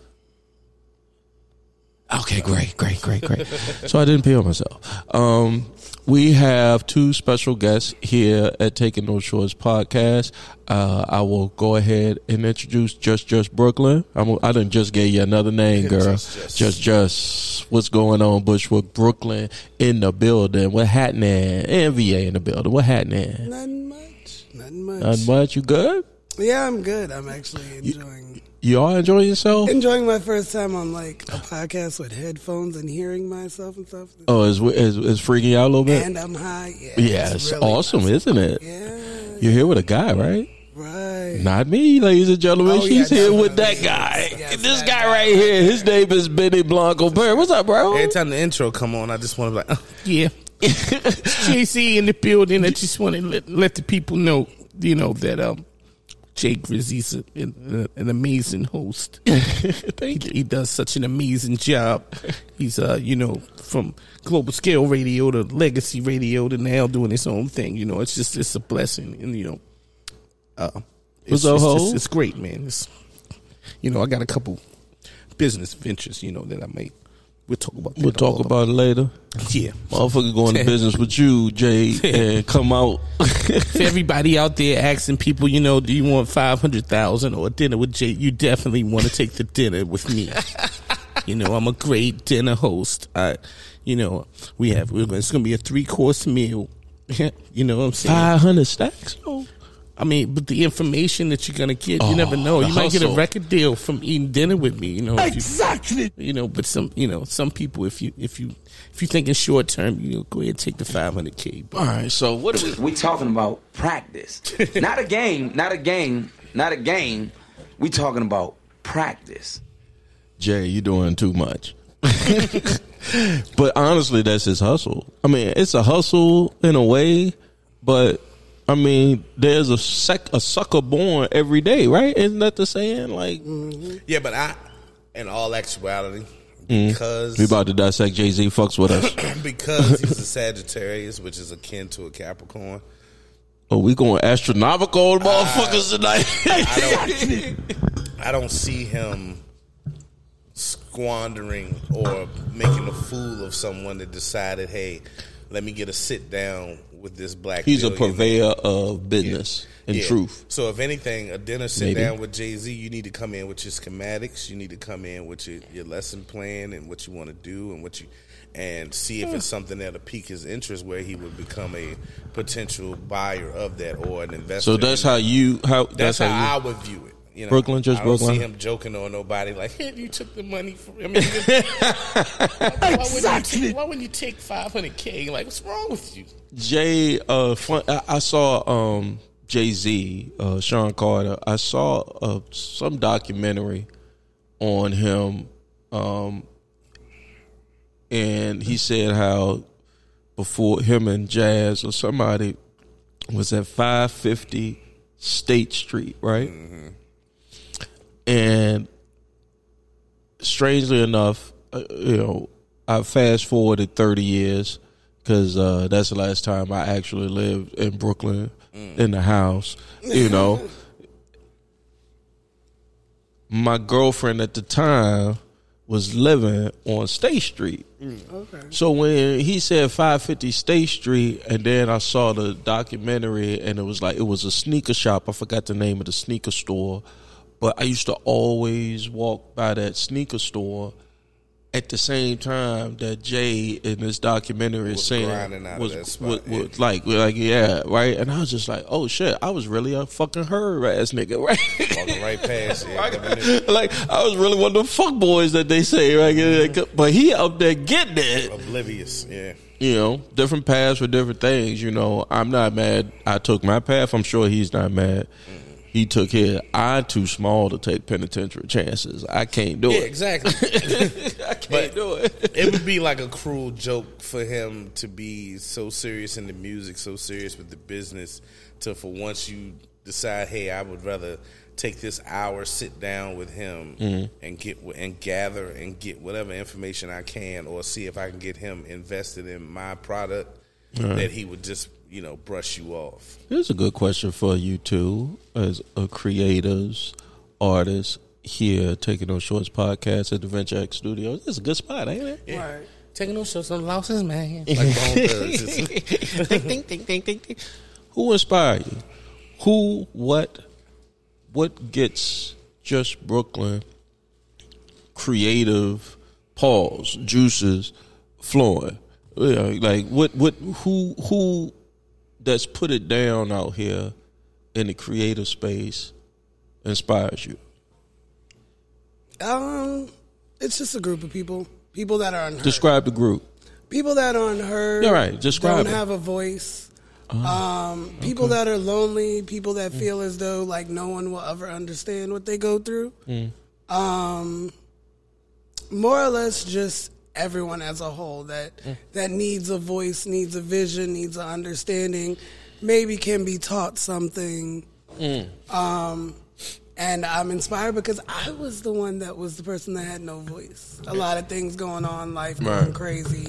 Okay, great, great, great, great. <laughs> so I didn't pee on myself. Um, we have two special guests here at Taking No Shorts podcast. Uh, I will go ahead and introduce Just Just Brooklyn. I'm, I didn't just gave you another name, girl. Just Just. just Just. What's going on, Bushwick, Brooklyn in the building? What happening? RVA in the building. What happening? Nothing much. Nothing much. Not much. You good? Yeah, I'm good. I'm actually enjoying You all enjoying yourself? enjoying my first time on like a podcast with headphones and hearing myself and stuff. Oh, is is, is freaking out a little bit? And I'm high. Yeah, yeah, it's it's really awesome, awesome. isn't it? Yeah, You're here with a guy, right? right. Not me, ladies and gentlemen. Oh, She's yeah, here with that guy. Yes, this that guy guy. right here. His name is Bennie Blonkoe Perry. What's up, bro? Every time the intro come on, I just want to be like, oh, yeah, <laughs> JC in the building. I just want to let, let the people know, you know, that um, Jay Grizzy's a, an, an amazing host. <laughs> Thank he, he does such an amazing job. He's uh, you know, from global scale radio to legacy radio to now doing his own thing. You know, it's just it's a blessing, and you know, uh, it's, it's, just- it's great, man. It's you know, I got a couple business ventures, you know, that I make. We'll talk about. That We'll talk about it later. yeah. Motherfucker going to <laughs> business with you, Jay, <laughs> and come out. <laughs> For everybody out there asking people, you know, do you want five hundred thousand or a dinner with Jay? You definitely want to take the dinner with me. you know, I'm a great dinner host. I, you know, we have we're, it's going to be a three course meal. you know what I'm saying? 500 stacks? Oh. I mean, but the information that you're gonna get, you Oh, never know. You might get a record deal from eating dinner with me. You know, if you- Exactly. you know, but some, you know, some people, if you, if you, if you thinking short term, you know, go ahead and take the 500k. But All right, so what do we. We talking about practice. <laughs> not a game, not a game, not a game. We talking about practice. Jay, you doing too much. <laughs> but honestly, that's his hustle. I mean, it's a hustle in a way, but I mean, there's a sec a sucker born every day, right? Isn't that the saying? Like, Mm. but I, in all actuality, Mm. because we about to dissect Jay Z. Fucks with us. <clears throat> because he's a Sagittarius, which is akin to a Capricorn. oh, we going astronomical motherfuckers tonight. I don't, I don't see him squandering or making a fool of someone that decided, hey, let me get a sit down with this black. He's a purveyor of business and Yeah. truth. So if anything, a dinner sit Maybe. down with Jay Z, you need to come in with your schematics. You need to come in with your, your lesson plan and what you want to do and what you and see if it's hmm. something that'll pique his interest where he would become a potential buyer of that or an investor. So that's how you how that's, that's, how, how I would view it. You know, Brooklyn, just I don't Brooklyn. see him joking on nobody like, "Hey, you took the money from." I mean, <laughs> why, wouldn't you take, why wouldn't you take five hundred k? Like, what's wrong with you? Jay, uh, fun, I, I saw um, Jay Z, uh, Sean Carter. I saw uh, some documentary on him, um, and he said how before him and Jazz or somebody was at five fifty State Street, right? And strangely enough, uh, you know, I fast forwarded 30 years because uh, that's the last time I actually lived in Brooklyn in the house, you know. <laughs> My girlfriend at the time was living on State Street. Okay. So when he said 550 State Street, and then I saw the documentary, and it was like it was a sneaker shop. I forgot the name of the sneaker store, but I used to always walk by that sneaker store at the same time that Jay in this documentary is Was saying grinding out was, that spot, was- was like like yeah right, and I was just like oh shit, I was really a fucking her ass nigga <laughs> right. Walking right past never <laughs> like I was really one of the fuck boys that they say, right? Mm-hmm. But he up there getting it Oblivious, yeah. you know, different paths for different things. You know, I'm not mad. I took my path. I'm sure he's not mad. Mm-hmm. He took his. I'm too small to take penitentiary chances. I can't do it. Yeah, it. exactly. <laughs> I can't But- do it. it would be like a cruel joke for him to be so serious in the music, so serious with the business, to for once you decide, hey, I would rather take this hour, sit down with him, mm-hmm. and get and gather and get whatever information I can, or see if I can get him invested in my product. That he would just you know brush you off. Here's a good question for you too, as a creators, artists. here, taking no shorts podcast at the Venture X Studios. It's a good spot, ain't it? Right. Taking no shots on losses, man. Like Bone Thugs. <laughs> ding, ding, ding, ding, ding, ding. Who inspired you? Who, what, what gets just Brooklyn creative pause, juices flowing? Yeah, like what, what, who, who that's put it down out here in the creative space inspires you? Um, it's just a group of people. People that are unheard. Describe the group. people that are unheard. Yeah, right. Describe Don't it. Uh-huh. have a voice. um, people that are lonely. People that feel as though like no one will ever understand what they go through. Mm. Um, more or less, just everyone as a whole that Mm. that needs a voice, needs a vision, needs an understanding. Maybe can be taught something. Mm. Um, and I'm inspired because I was the one that was the person that had no voice. A lot of things going on, life going Right. crazy,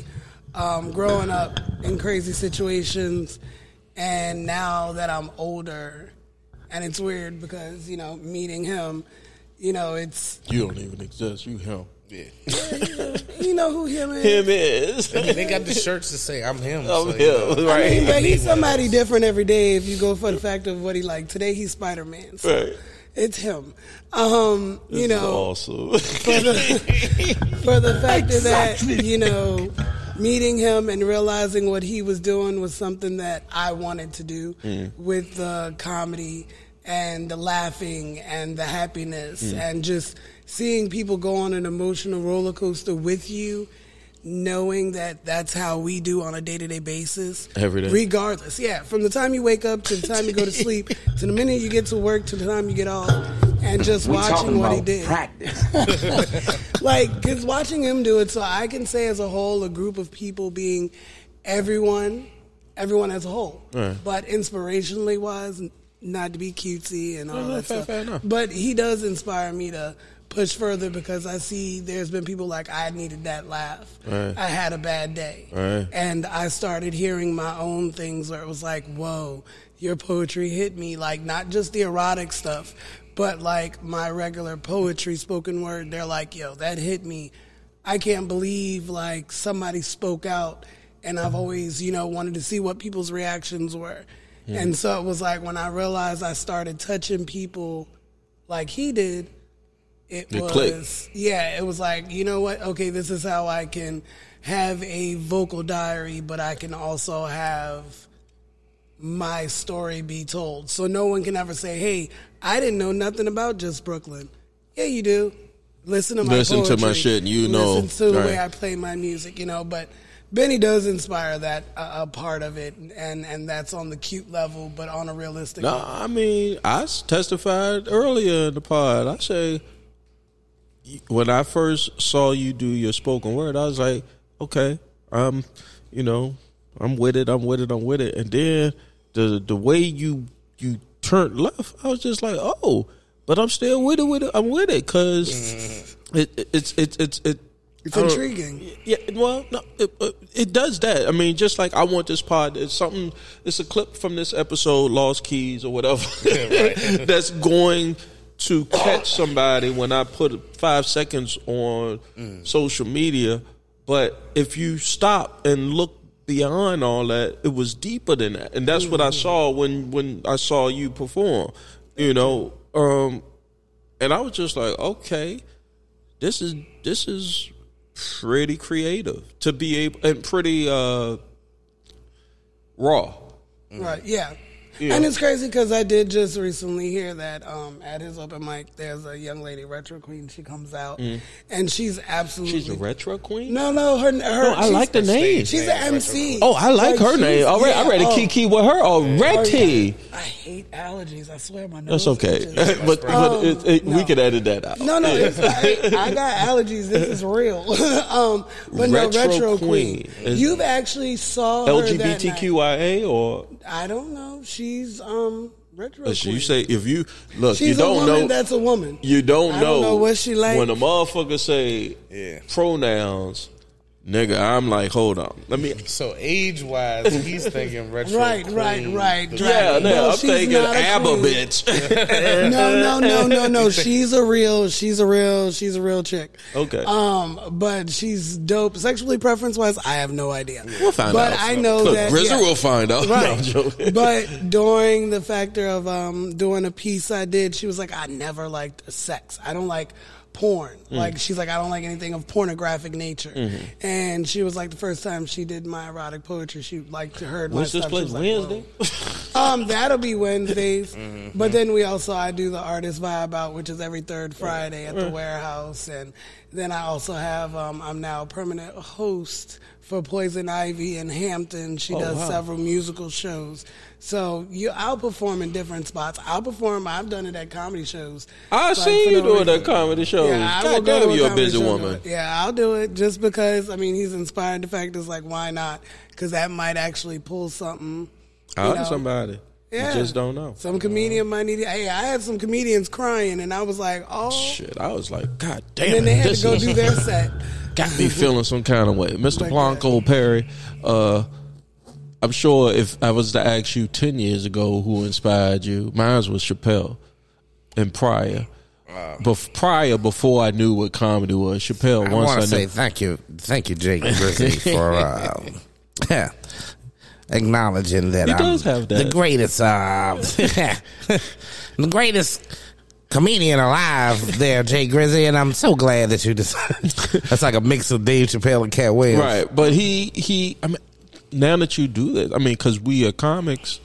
um, growing up in crazy situations, and now that I'm older, and it's weird because you know meeting him, you know it's You don't even exist. You him. Yeah. you know who him is. Him is. They got the shirts to say I'm him. I'm so, you know. Right. I mean, but he's need somebody different every day. If you go for the fact of what he like today, he's Spider Man. So Right. It's him. Um, you This know, awesome. for the <laughs> for the fact of that, you know, meeting him and realizing what he was doing was something that I wanted to do with the comedy and the laughing and the happiness and just seeing people go on an emotional roller coaster with you knowing that that's how we do on a day-to-day basis Every day. regardless yeah from the time you wake up to the time you go to sleep <laughs> to the minute you get to work to the time you get off and just We watching talking what he did practice. <laughs> like because watching him do it so i can say as a whole a group of people being everyone everyone as a whole Right. but inspirationally wise not to be cutesy and all No, no, that fair- stuff fair enough. but he does inspire me to push further because i see there's been people like i needed that laugh. Right. i had a bad day. Right. and i started hearing my own things where it was like whoa your poetry hit me. Like not just the erotic stuff but like my regular poetry spoken word. They're like yo that hit me. I can't believe like somebody spoke out. And i've always you know wanted to see what people's reactions were. And so it was like when i realized i started touching people like he did it was yeah it was like you know what? Okay this is how i can have a vocal diary but i can also have my story be told. So no one can ever say hey i didn't know nothing about just brooklyn. Yeah you do. Listen to my Listen to my shit and you know, listen to the way i play my music you know but bennie does inspire that uh, a part of it and and that's on the cute level but on a realistic No, level. I mean, i testified earlier in the pod. I say, when I first saw you do your spoken word, I was like, okay, um, you know, I'm with it, I'm with it, I'm with it. And then the the way you you turned left, I was just like, oh, but I'm still with it, with it, I'm with it, because it, it, it's it's it's it. It's intriguing. Yeah, well, no, it, it does that. I mean, just like I want this pod. It's something. It's a clip from this episode, Lost Keys or whatever, <laughs> <laughs> that's going to catch somebody when I put five seconds on social media. But if you stop and look beyond all that, it was deeper than that, and that's what I saw when when I saw you perform. You know, um, and I was just like, okay, this is this is pretty creative to be able and pretty uh raw. Right. Yeah. Yeah. And it's crazy because I did just recently hear that um, at his open mic, there's a young lady, Retro Queen. She comes out, and she's absolutely Mm. She's a retro queen. no, no, her, her. No, I like the name. She's an MC. Oh, I like her name. All right, yeah, I read a oh, Kiki with her already. I hate allergies. I swear my nose. That's okay, <laughs> but, but it, it, we no. could edit that out. No, no, it's, I, I got allergies. This is real. <laughs> um, but no, Retro retro Queen. queen. You've actually saw her that night. LGBTQIA or I don't know. She's um retro. as you queen. say if you look, she's you don't a woman. know. That's a woman. you don't I know. don't know what she like. when a motherfucker say Yeah. pronouns. Nigga, I'm like, hold on, let me. <laughs> So age wise, he's thinking <laughs> retro. Right, right, queen. right, Yeah, no, No, I'm thinking ABBA, queen. bitch. <laughs> no, no, no, no, no. She's a real. She's a real. She's a real chick. Okay. Um, but she's dope. Sexually preference wise, I have no idea. We'll find but out. But I know Look, that. RZA yeah. will find out. Right. joking. but during the factor of um, doing a piece I did, she was like, I never liked sex. I don't like porn. Mm. Like she's like, I don't like anything of pornographic nature. Mm-hmm. And she was like, the first time she did my erotic poetry, she like to heard my When's this stuff. Place? like, Wednesday? Um, that'll be Wednesdays. <laughs> Mm-hmm. But then we also I do the artist vibe out, which is every third Friday at the warehouse, and then I also have um, I'm now a permanent host for Poison Ivy in Hampton. She oh, does Oh, wow. several musical shows. So you, I'll perform in different spots. I'll perform. I've done it at comedy shows. I Like, seen you doing that comedy shows. Yeah, God damn, you're a busy woman. Yeah, I'll do it just because. I mean, he's inspired. The fact is, like, why not? Because that might actually pull something. Know know. somebody. Yeah. You just don't know. Some comedian might need. Hey, I had some comedians crying, and I was like, oh. Shit, I was like, God And damn. then they had to go do their set. <laughs> got me feeling some kind of way. Mr. Blonkoe Perry, uh, I'm sure if I was to ask you 10 years ago who inspired you, mine was Chappelle and Pryor. Bef- prior, before I knew what comedy was, Chappelle. I once want I to say knew, thank you, thank you, Jake Grizzly, <laughs> for uh, <laughs> acknowledging that He I'm does have that. the greatest, uh, <laughs> the greatest comedian alive. There, Jay Grizzly, and I'm so glad that you decided. That's like a mix of Dave Chappelle and Katt Williams. right? But he, he. I mean, now that you do this, I mean, because we are comics,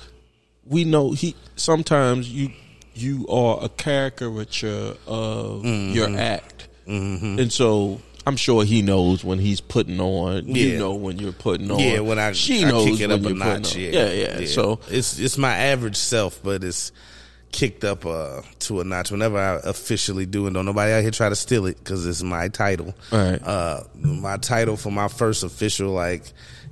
we know he. Sometimes you, you are a caricature of Mm-hmm. your act, and so. I'm sure he knows when he's putting on. You Yeah. know when you're putting on. Yeah, when I, she I knows kick it when up a you're putting notch. on. Yeah. yeah, yeah. So it's it's my average self, but it's kicked up uh, to a notch. Whenever I officially do it, don't nobody out here try to steal it because it's my title. Right. Uh, my title for my first official like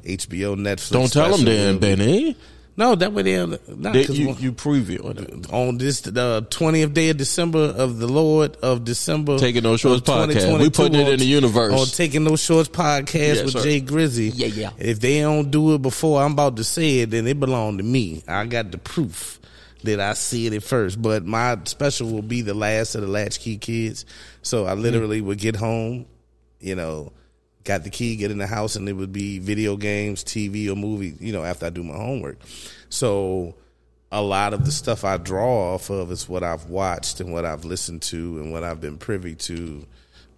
HBO Netflix. don't tell them special then, Bennie. No, that way they not That because you you previewing it. on this the twentieth day of December of the Lord of December. Taking No Shorts podcast. We 2022 putting it in the universe. On taking no shorts podcast Yes, with sir. Jay Grizzy. Yeah, yeah. If they don't do it before I'm about to say it, then it belong to me. I got the proof that I see it at first. But my special will be the last of the Latchkey Kids. So I literally would get home, you know, got the key, get in the house, and it would be video games, TV, or movie. You know, after I do my homework. So a lot of the stuff I draw off of is what I've watched and what I've listened to and what I've been privy to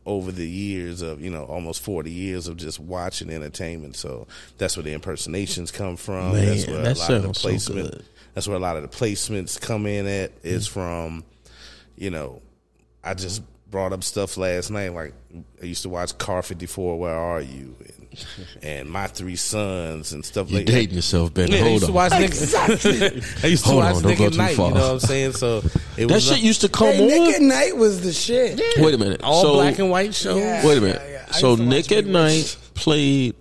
over the years of you know almost 40 years of just watching entertainment so that's where the impersonations come from Man, that's where that a lot of the so placement good. That's where a lot of the placements come in at is Mm. from you know I just brought up stuff last night like I used to watch Car 54 Where Are You and, <laughs> and My Three Sons and stuff You're like dating yourself, Ben. yeah, I Hold used on. to watch Nick. <laughs> <laughs> I used to Hold watch on, Nick at Night. far. You know what I'm saying? So it that was shit used to come Hey, on. Nick at Night was the shit. Wait a minute. all so, black and white shows. Yeah. Wait a minute. Yeah, yeah. So used to watch Nick at Night played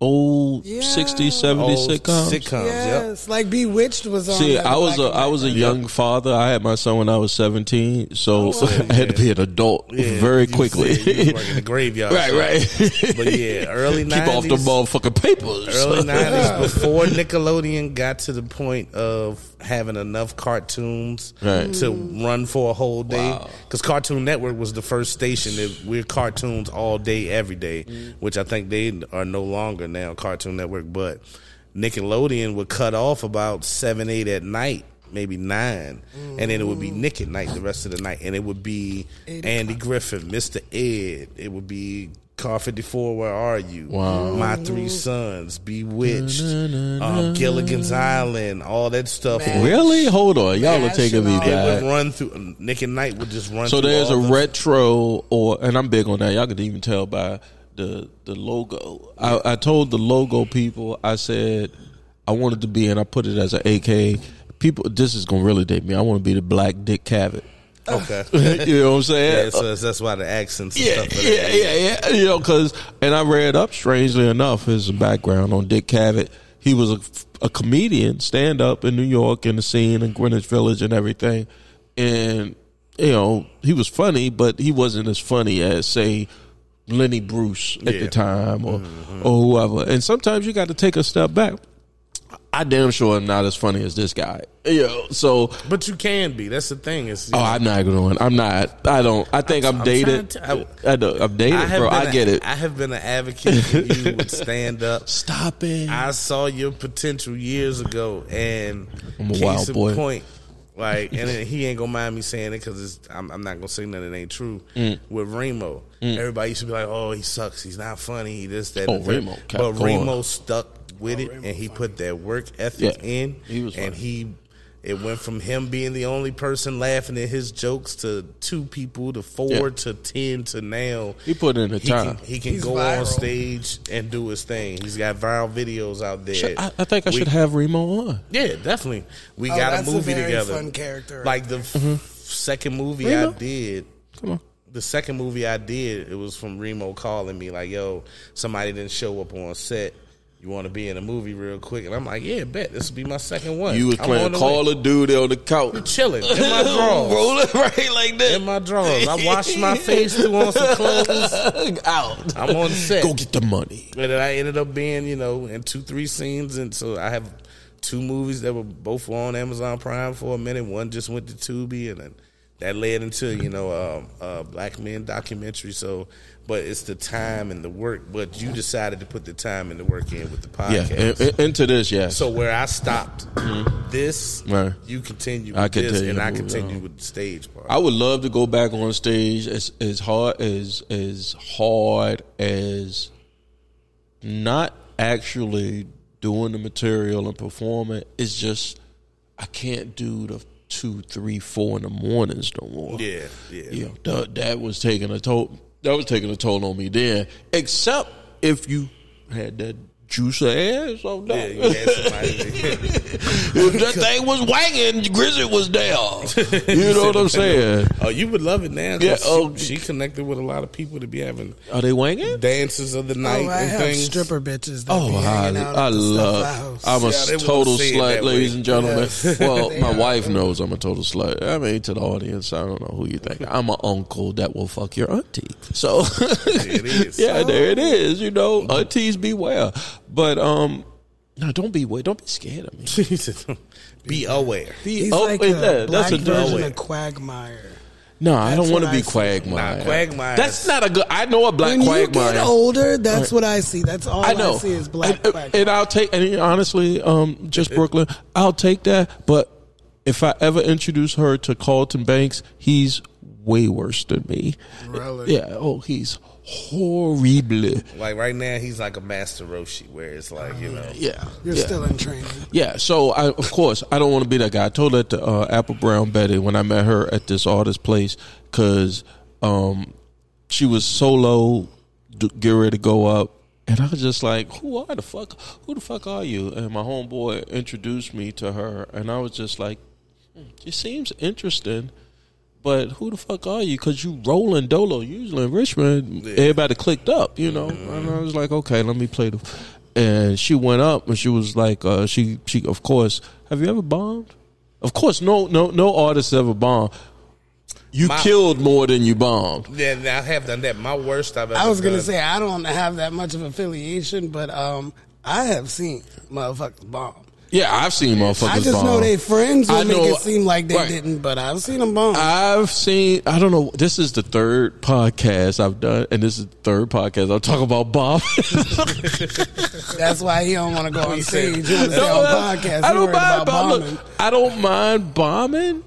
old Yeah. 60s, 70s Old sitcoms. sitcoms. Yep. Yes, like Bewitched was on. See, that I was Black a and I White was a version. young father. I had my son when I was seventeen, so Oh, <laughs> I had to be an adult Yeah, <laughs> very you quickly. said you was working the graveyard. <laughs> right, shift. right. But yeah, early Keep off the motherfucking papers. Early nineties, before Nickelodeon got to the point of having enough cartoons Right. to run for a whole day, because Cartoon Network was the first station that we're cartoons all day, every day, mm-hmm. which I think they are no longer now. Cartoon Network, but Nickelodeon would cut off about seven, eight at night. Maybe nine, and then it would be Nick at night the rest of the night, and it would be Andy Griffin, Mr. Ed. It would be Car 54, Where Are You? Wow. My Three Sons, Bewitched, um, Gilligan's Island, all that stuff. Really? Hold on, y'all are taking me National. It would run through. Nick at Night would just run. So through there's a all retro, or and I'm big on that. Y'all can even tell by the the logo. I, I told the logo people, I said I wanted to be, and I put it as an AK. People, this is gonna really date me. I want to be the Black Dick Cavett. Okay. <laughs> you know what I'm saying? yeah, so that's why the accents. And Yeah, like yeah, yeah, yeah. You know, because and I read up strangely enough his background on Dick Cavett. He was a, a comedian, stand up in New York in the scene in Greenwich Village and everything, and you know he was funny, but he wasn't as funny as say Lenny Bruce at Yeah. Mm-hmm. the time or or whoever. And sometimes you got to take a step back. I damn sure am not as funny as this guy. You know, so But you can be. That's the thing. Is oh, I'm not going. On, I'm not. I don't. I think I'm, I'm dated. trying I, know, I'm dated, bro. I get a- it. I have been an advocate for you <laughs> with stand up. Stop it. I saw your potential years ago, and I'm a case wild in boy. point, like, and <laughs> he ain't gonna mind me saying it because I'm, I'm not gonna say nothing that ain't true. Mm. With Remo, everybody used to be like, "Oh, he sucks. He's not funny. He this that." Oh, and the third." Remo but. Remo stuck with it, and he put that work ethic Yeah. in, He was and funny. he. It went from him being the only person laughing at his jokes to two people to four Yeah. to ten to now. He put in the He time. can, he can He's go viral. on stage and do his thing. He's got viral videos out there. Should- I, I think I We- should have Remo on. Yeah, definitely. We Oh, got a that's a movie very together. fun character. Like the f- mm-hmm. second movie Remo? I did. Come on. The second movie I did, it was from Remo calling me like, "Yo, somebody didn't show up on set. You want to be in a movie real quick?" And I'm like, "Yeah, bet this will be my second one." You was I'm playing Call way. of Duty on the couch. chilling in my <laughs> drawers. Rolling right like that. In my drawers. I washed my face, threw on some clothes. <laughs> Out. I'm on set. Go get the money. And then I ended up being, you know, in two, three scenes, and so I have two movies that were both on Amazon Prime for a minute. One just went to Tubi, and then that led into, you know, um, a Black Men documentary. So, but it's the time and the work. But you decided to put the time and the work in with the Yeah, podcast. in- in- into this, yes. so where I stopped, this Right. you continue. I With this, continue and I continue on. with the stage part. I would love to go back on stage as as hard as as hard as not actually doing the material and performing. It's just I can't do the two, three, four in the mornings no more. yeah, yeah. you know, that, that was taking a toll. That was taking a toll on me then. Except if you had that juice of ass on Yeah, that. you had somebody. <laughs> if that thing was wagging, Grizzly was there. You know what I'm saying? oh, you would love it now. Yeah, she, oh. she connected with a lot of people to be having Are they wagging? dances of the oh, night Oh, I and have things. stripper bitches. That Oh, be I, I love. I'm a Yeah, total slut, ladies and gentlemen. Yes. <laughs> Well, my are. wife knows I'm a total slut. I mean, to the audience, I don't know who you think. I'm an uncle that will fuck your auntie. So, it is. <laughs> yeah, there it oh. is. You know, aunties beware. But um, no, don't be don't be scared of me. <laughs> be aware. Be, He's oh, like wait, a that- black that's a version version. of Quagmire. No, I don't want to be Quagmire. Nah, Quagmire That's not a good. I know a black When you Quagmire. get older, that's what I see. That's all I know. see is black and, Quagmire. and I'll take. And honestly, um, just <laughs> Brooklyn. I'll take that. But if I ever introduce her to Carlton Banks, he's way worse than me. Really? Yeah. Oh, he's horrible. Like right now, he's like a master Roshi, where it's like you know, Yeah. You're yeah. still in training. Yeah, so I, of course I don't want to be that guy. I told that to uh, Apple Brown Betty when I met her at this artist place because um, she was solo, d- get ready to go up, and I was just like, "Who are the fuck? Who the fuck are you?" And my homeboy introduced me to her, and I was just like, hmm, "It seems interesting." But who the fuck are you? Because you rolling dolo. Usually in Richmond, everybody clicked up, you know. And I was like, okay, let me play the. And she went up and she was like, uh, she she of course. Have you ever bombed? Of course, no no no artist ever bombed. You My- killed more than you bombed. yeah, I have done that. My worst I've ever. I was gonna done- say I don't have that much of affiliation, but um, I have seen motherfuckers bomb. Yeah, I've seen motherfuckers I just bomb. know they friends will I make it seem like they right. didn't, but I've seen them bomb. I've seen. I don't know. This is the third podcast I've done, and this is the third podcast I'm talking about bomb. <laughs> That's why he don't want to go on stage. He want to stay No, on podcast. I don't mind about bombing. bombing. I don't mind bombing.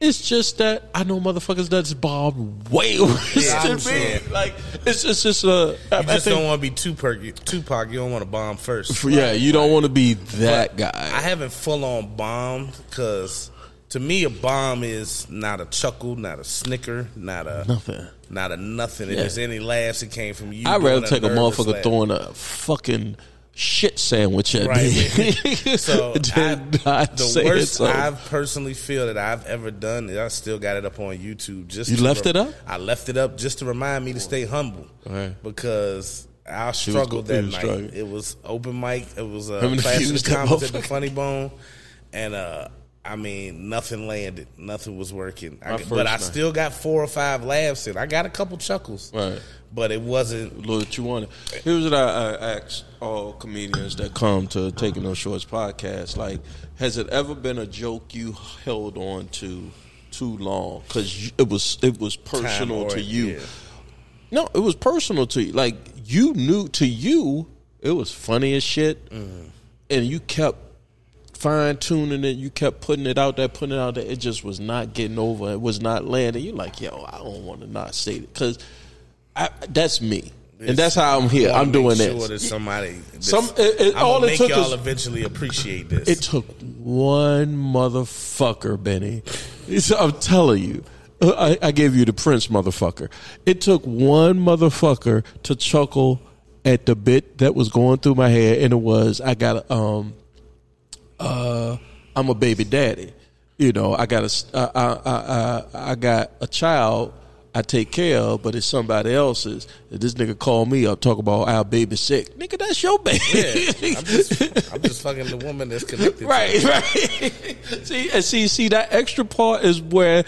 It's just that I know motherfuckers that's bombed way <laughs> worse Yeah, than me. saying. Like it's just, it's just a. I, You I just think- don't want to be too Tupac. Tupac, you don't want to bomb first. yeah, you don't want to be that But guy. I haven't full on bombed because to me a bomb is not a chuckle, not a snicker, not a Nothing. not a nothing. If Yeah. there's any laughs that came from you, I'd rather take a motherfucker laugh. throwing a fucking shit sandwich at Right. me. <laughs> <laughs> So I, not the worst something. I've personally feel that I've ever done, is I still got it up on YouTube. Just You left it up? I left it up just to remind me to stay humble Right. because I struggled that night. struggling. It was open mic. It was uh, Him and class of fuse, the that comments at the. Funny Bone, and uh, I mean, nothing landed. Nothing was working. I, but I night. still got four or five laughs in. I got a couple chuckles. Right. But it wasn't. What you wanted. Here's what I, I ask all comedians that come to Taking No Shorts podcast: Like, has it ever been a joke you held on to too long because it was it was personal to you? yeah. No, it was personal to you. Like you knew to you, it was funny as shit, Mm-hmm. and you kept fine tuning it. You kept putting it out there, putting it out there. It just was not getting over. It was not landing. You're like, yo, I don't want to not say it because that's me, and that's how I'm here. I'm doing Sure, this. there's somebody. that's- Some- it- it- all it make took y'all is- eventually appreciate this. It took one motherfucker, Bennie. It's- I'm telling you. I, I gave you the Prince motherfucker. It took one motherfucker to chuckle at the bit that was going through my head, and it was I got um, uh, I'm a baby daddy. You know, I got a, I, I, I, I got a child I take care of, but it's somebody else's. And this nigga called me up, talk about our baby sick. Nigga, that's your baby. yeah, I'm just, I'm just fucking the woman that's connected. <laughs> Right, To right. <laughs> see, and see, see that extra part is where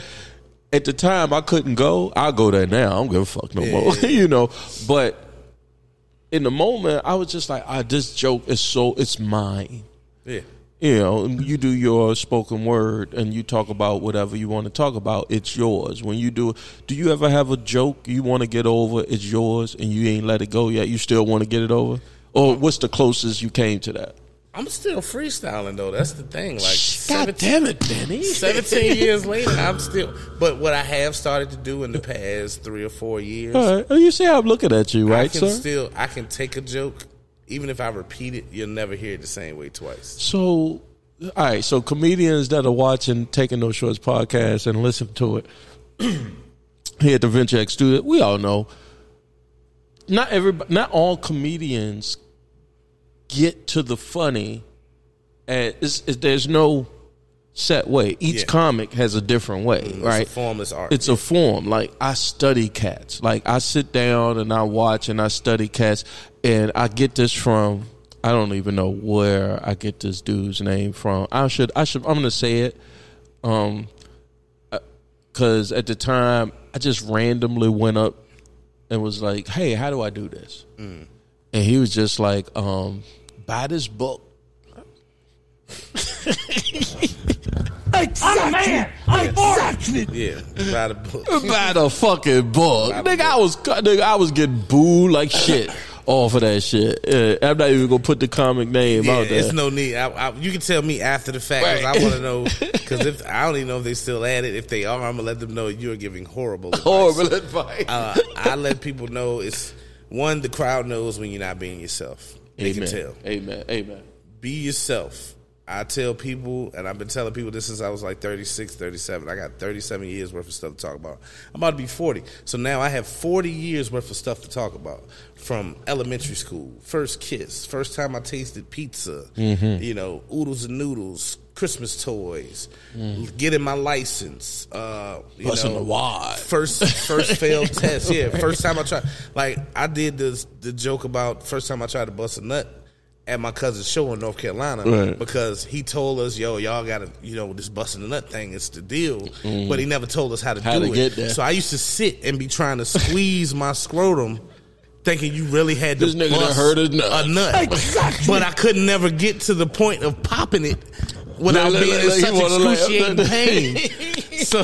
at the time I couldn't go. I'll go there now. I don't give a fuck no more. <laughs> you know, but in the moment, I was just like, ah, this joke is so it's mine. Yeah. You know, you do your spoken word and you talk about whatever you want to talk about. It's yours. When you do, do you ever have a joke you want to get over? It's yours, and you ain't let it go yet. You still want to get it over, or what's the closest you came to that? I'm still freestyling though. That's the thing. Like God damn it, Bennie! 17 <laughs> years later, I'm still. But what I have started to do in the past three or four years, All right. Oh, you see how I'm looking at you, I right, can sir? still I can take a joke, even if I repeat it, you'll never hear it the same way twice. so, all right. So, comedians that are watching Taking No Shorts podcast and listen to it <clears throat> here at the Venture X Studio, we all know not everybody, not all comedians get to the funny. And it's, there's no set way. Each Yeah. comic has a different way, Right. It's right? a formless art. It's a form. Like I study cats. Like I sit down and I watch and I study cats, and I get this from. I don't even know where I get this dude's name from. I should. I should. I'm gonna say it. Um, because at the time I just randomly went up and was like, "Hey, how do I do this?" And he was just like, um, "Buy this book." <laughs> I'm a man. I'm 40. yeah, by the book. <laughs> Buy the fucking book, nigga. I was nigga, I was getting booed like shit <laughs> off of that shit. Yeah, I'm not even gonna put the comic name Yeah, out there. it's no need. I, I, you can tell me after the fact 'cause Right. I want to know because if <laughs> I don't even know if they still at it. If they are, I'm gonna let them know you're giving horrible, advice. Horrible advice. Uh, I let people know it's one. The crowd knows when you're not being yourself. They Amen. can tell. Amen. Amen. Be yourself. I tell people, and I've been telling people this since I was like 36, 37. I got 37 years worth of stuff to talk about. I'm about to be 40. So now I have 40 years worth of stuff to talk about from elementary school, first kiss, first time I tasted pizza, Mm-hmm. you know, oodles and noodles, Christmas toys, getting my license, uh, you Mm. Busting know, the wad. first first <laughs> failed test. Yeah, first time I tried. Like I did this the joke about first time I tried to bust a nut at my cousin's show in North Carolina Right. because he told us, "Yo, y'all got to, you know, this busting a nut thing. is the deal." But he never told us how to. How do to it. So I used to sit and be trying to squeeze my scrotum. Thinking you really had to This nigga bust heard a nut. a nut, but I could never get to the point of popping it without being in such excruciating <laughs> pain. so,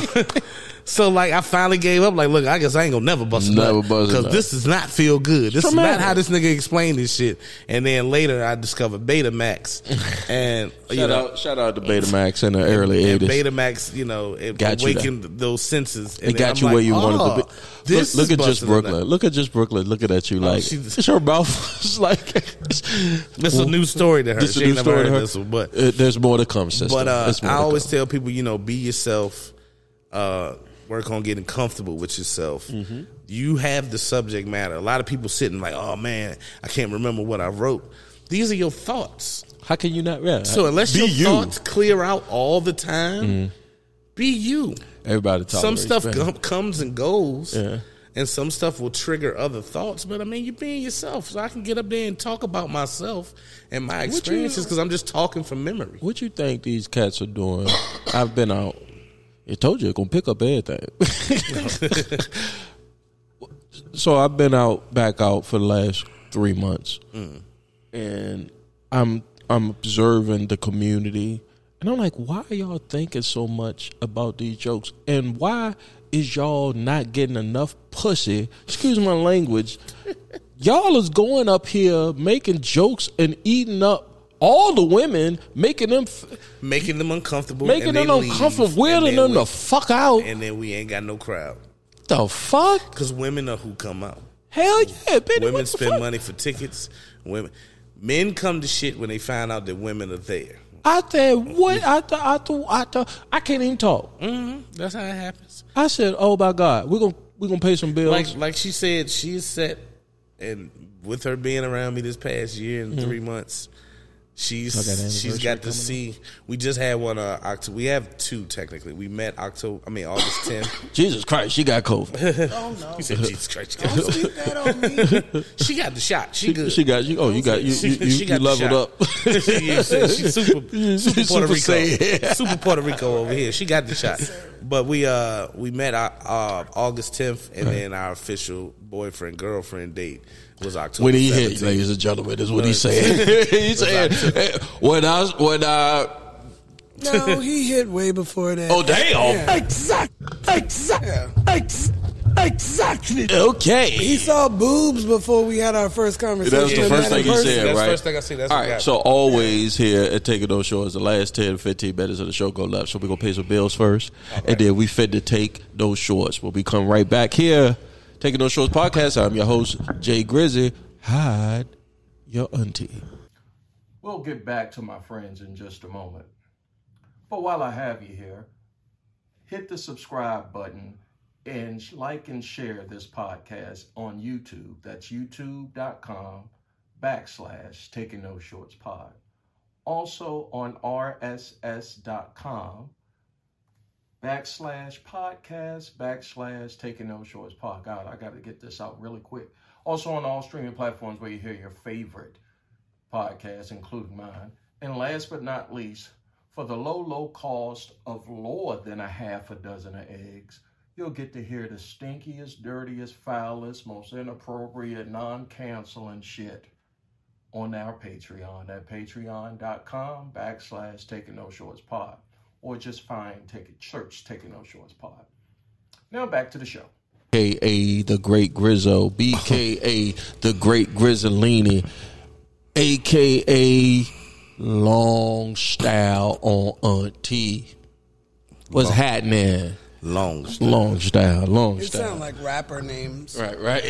so like I finally gave up. Like, look, I guess I ain't gonna never bust a Never nut bust a because this does not feel good. This is not how this nigga explained this shit. And then later, I discovered Betamax, <laughs> and you Shout know. out, shout out to Betamax in the early and '80s. Betamax, you know, it Got you awakened those senses. And It got I'm you like, where you wanted oh, to be. This look, look at just busting a nut. Brooklyn. Look at just Brooklyn. Looking at you like she's- it's her mouth <laughs> is like. This is a new story to her. This She a new story to her. one, but Uh, there's more to come, sister. But uh, I always come. tell people, you know, be yourself. Uh, work on getting comfortable with yourself. Mm-hmm. You have the subject matter. A lot of people sitting like, oh man, I can't remember what I wrote. These are your thoughts. How can you not? Yeah. So unless your you, thoughts clear out all the time, be you. everybody talks. Some stuff com- comes and goes. Yeah. and some stuff will trigger other thoughts. But I mean, you're being yourself, so I can get up there and talk about myself and my experiences because I'm just talking from memory. What you think these cats are doing? <coughs> I've been out. It told you it's gonna pick up everything. <laughs> so I've been out back out for the last three months, mm. and I'm I'm observing the community, and I'm like, why are y'all thinking so much about these jokes, and why is y'all not getting enough pussy? Excuse my language. <laughs> y'all is going up here making jokes and eating up all the women, making them. F- Making them uncomfortable, making them uncomfortable, then them the we- fuck out. and then we ain't got no crowd The fuck? because women are who come out. Hell yeah, Bennie, Women spend fuck? money for tickets. Women, men come to shit when they find out that women are there. I said, what? I thought, I thought, I thought, I can't even talk. Mm-hmm. That's how it happens. I said, oh my god, we're gonna we're gonna pay some bills. Like like she said, she's set, and with her being around me this past year and three months, she's. Okay, the she's got to coming see. We just had one. Uh, October. We have two technically. We met October. I mean August tenth. <laughs> Jesus Christ, she got COVID. <laughs> Oh no! He said, "Jesus Christ, she got, Don't speak that on me. <laughs> she got the shot. She good. she got you. Oh, you got you. You, you, She got the leveled shot. up. She- she's super, She's super Puerto super Rico, Saiyan. super Puerto Rico over here. She got the shot, but we uh we met uh, uh, August tenth, and then our official boyfriend girlfriend date was October. when he hit, ladies and gentlemen, is what he said. <laughs> he said eh, when I when I. No, he hit way before that. Oh damn. Yeah. Exact, exact, ex, exactly. Okay. He saw boobs before we had our first conversation. That's the first thing he person. said, That's the right? first thing I see. That's All what right, got so me. always here at Taking Those Shorts, the last 10, 15 minutes of the show go left. So we're going to pay some bills first. And then we fit to take those shorts. We'll be coming right back here. Taking Those Shorts podcast. I'm your host, Jay Grizzy. Hide your auntie. We'll get back to my friends in just a moment. But while I have you here, hit the subscribe button and like and share this podcast on YouTube. That's youtube.com backslash taking no shorts pod. Also on rss.com backslash podcast backslash taking no shorts pod. God, I got to get this out really quick. Also on all streaming platforms where you hear your favorite podcasts, including mine. And last but not least, for the low, low cost of lower than a half a dozen of eggs, you'll get to hear the stinkiest, dirtiest, foulest, most inappropriate, non-canceling shit on our Patreon at patreon.com backslash taking no shorts pod. Or just find take it search taking no shorts pod. Now back to the show. AKA the Great Grizzo, BKA <laughs> the Great Grizzolini, AKA Long Style on Auntie. What's happening? Long, Long Style, Long It Style. sound like rapper names. Right, right.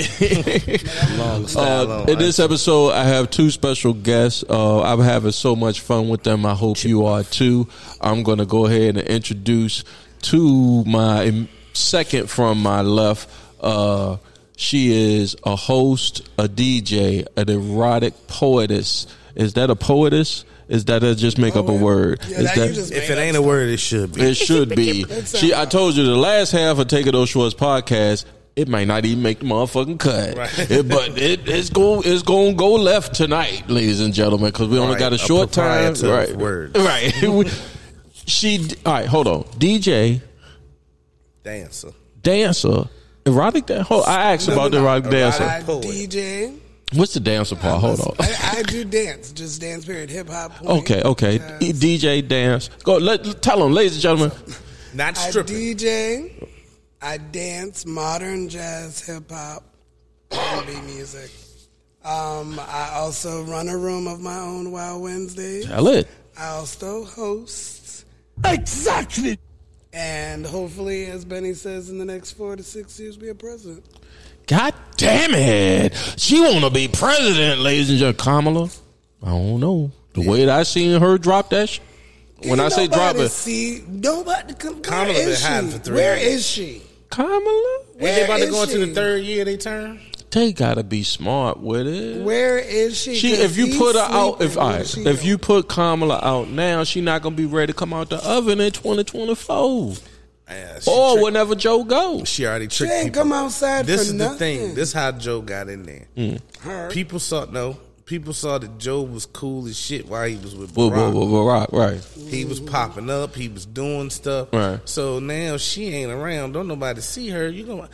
long style. Uh, long in this episode, I have two special guests. Uh, I'm having so much fun with them. I hope you are too. I'm going to go ahead and introduce to my second from my left. Uh, she is a host, a DJ, an erotic poetess. Is that a poetess? Is that a just make up a word? Yeah, is that you if it ain't a word, it should be. it should be. <laughs> she, I told you the last half of Take It Those Shorts podcast. It might not even make the motherfucking cut, Right. It- but it, it's going it's going to go left tonight, ladies and gentlemen, because we only Right, got a a short time. Right, words. <laughs> right. <laughs> She all right. Hold on, DJ Dancer. dancer, erotic dancer. Hold, I asked No, about no, the no. erotic dancer. I DJ. What's the dancer part? Hold on. <laughs> I, I do dance, just dance period, hip hop. <laughs> Okay, okay. jazz. DJ dance. Go. Let tell them, ladies and gentlemen. <laughs> Not stripping. I. DJ. I dance modern jazz, hip hop, R&B music. Um, I also run a room of my own Wild Wednesdays. Tell it. I also host, Exactly. and hopefully, as Bennie says, in the next four to six years, be a president. God damn it. She want to be president, ladies and gentlemen. Kamala, I don't know. The way that I seen her drop that sh- when I say drop nobody it, see nobody. Come, Kamala been is hiding she? for three Where years. is she? Kamala, When they about to go is into the third year they turn? they gotta be smart with it. Where is she? She, 'Cause if you put her out, if What all is right, if you put Kamala out now, she not gonna be ready to come out the oven in 2024. Yeah, she or tricked- whenever Joe goes. She already tricked ain't people. come outside This for is nothing. the thing. This how Joe got in there. Mm. Her. People saw no. People saw that Joe was cool as shit while he was with Well, Barack. well, well, right, right. He was popping up. He was doing stuff. Right. So now she ain't around. Don't nobody see her. You know.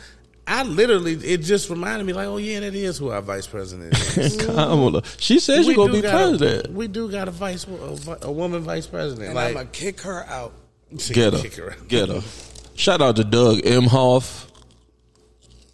I literally, it just reminded me, like, oh yeah, that is who our vice president is. <laughs> Kamala. She says she's We gonna be got a- president. we do got a vice, a, a woman vice president. And like, I'm gonna kick her out. Get kick her. Get her. Shout out to Doug Emhoff.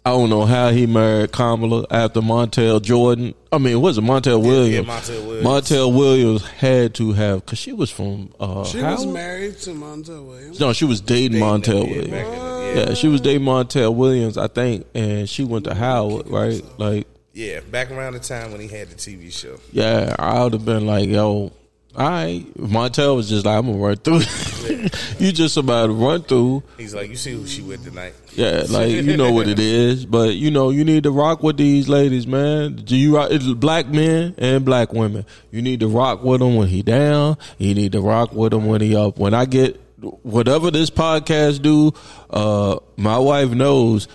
I don't know how he married Kamala after Montel Jordan. I mean, was it Montel Williams? yeah, Montel Williams. Montel Williams had to have because she was from uh, She Howard? was married to Montel Williams. No, she was dating Montel yeah, Williams. back in yeah. Yeah, she was dating Montel Williams, I think, and she went to Howard, right? Like, Yeah, back around the time when he had the TV show. yeah, I would have been like, yo, all right. Montel was just like, I'm gonna run through. <laughs> you just about to run through. He's like, you see who she with tonight? Yeah, like you know what it is, but you know you need to rock with these ladies, man. Do you rock? It's black men and black women. You need to rock with them when he down. You need to rock with him when he up. When I get whatever this podcast do, uh, my wife knows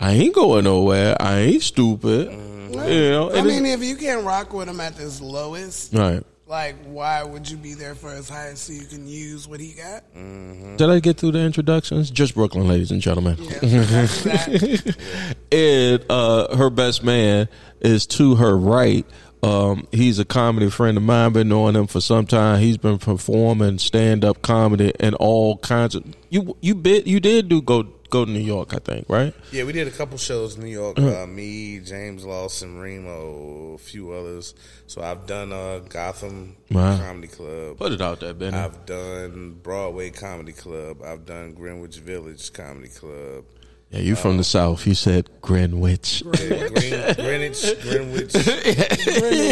I ain't going nowhere. I ain't stupid. You know, I mean, if you can't rock with them at this lowest, right. Like, why would you be there for his highest so you can use what he got? Did I get through the introductions? Just Brooklyn, ladies and gentlemen. Yeah, after that, <laughs> and uh, her best man is to her right. Um, he's a comedy friend of mine. Been knowing him for some time. He's been performing stand up comedy and all kinds of. You you bit you did do go go to New York, I think, right? Yeah, we did a couple shows in New York. Uh, me, James Lawson, Remo, a few others. So I've done uh, Gotham Wow. Comedy Club. Put it out there, Ben. I've done Broadway Comedy Club. I've done Greenwich Village Comedy Club. Yeah, you from the south. You said Greenwich. Yeah, Green, Greenwich, Greenwich. <laughs>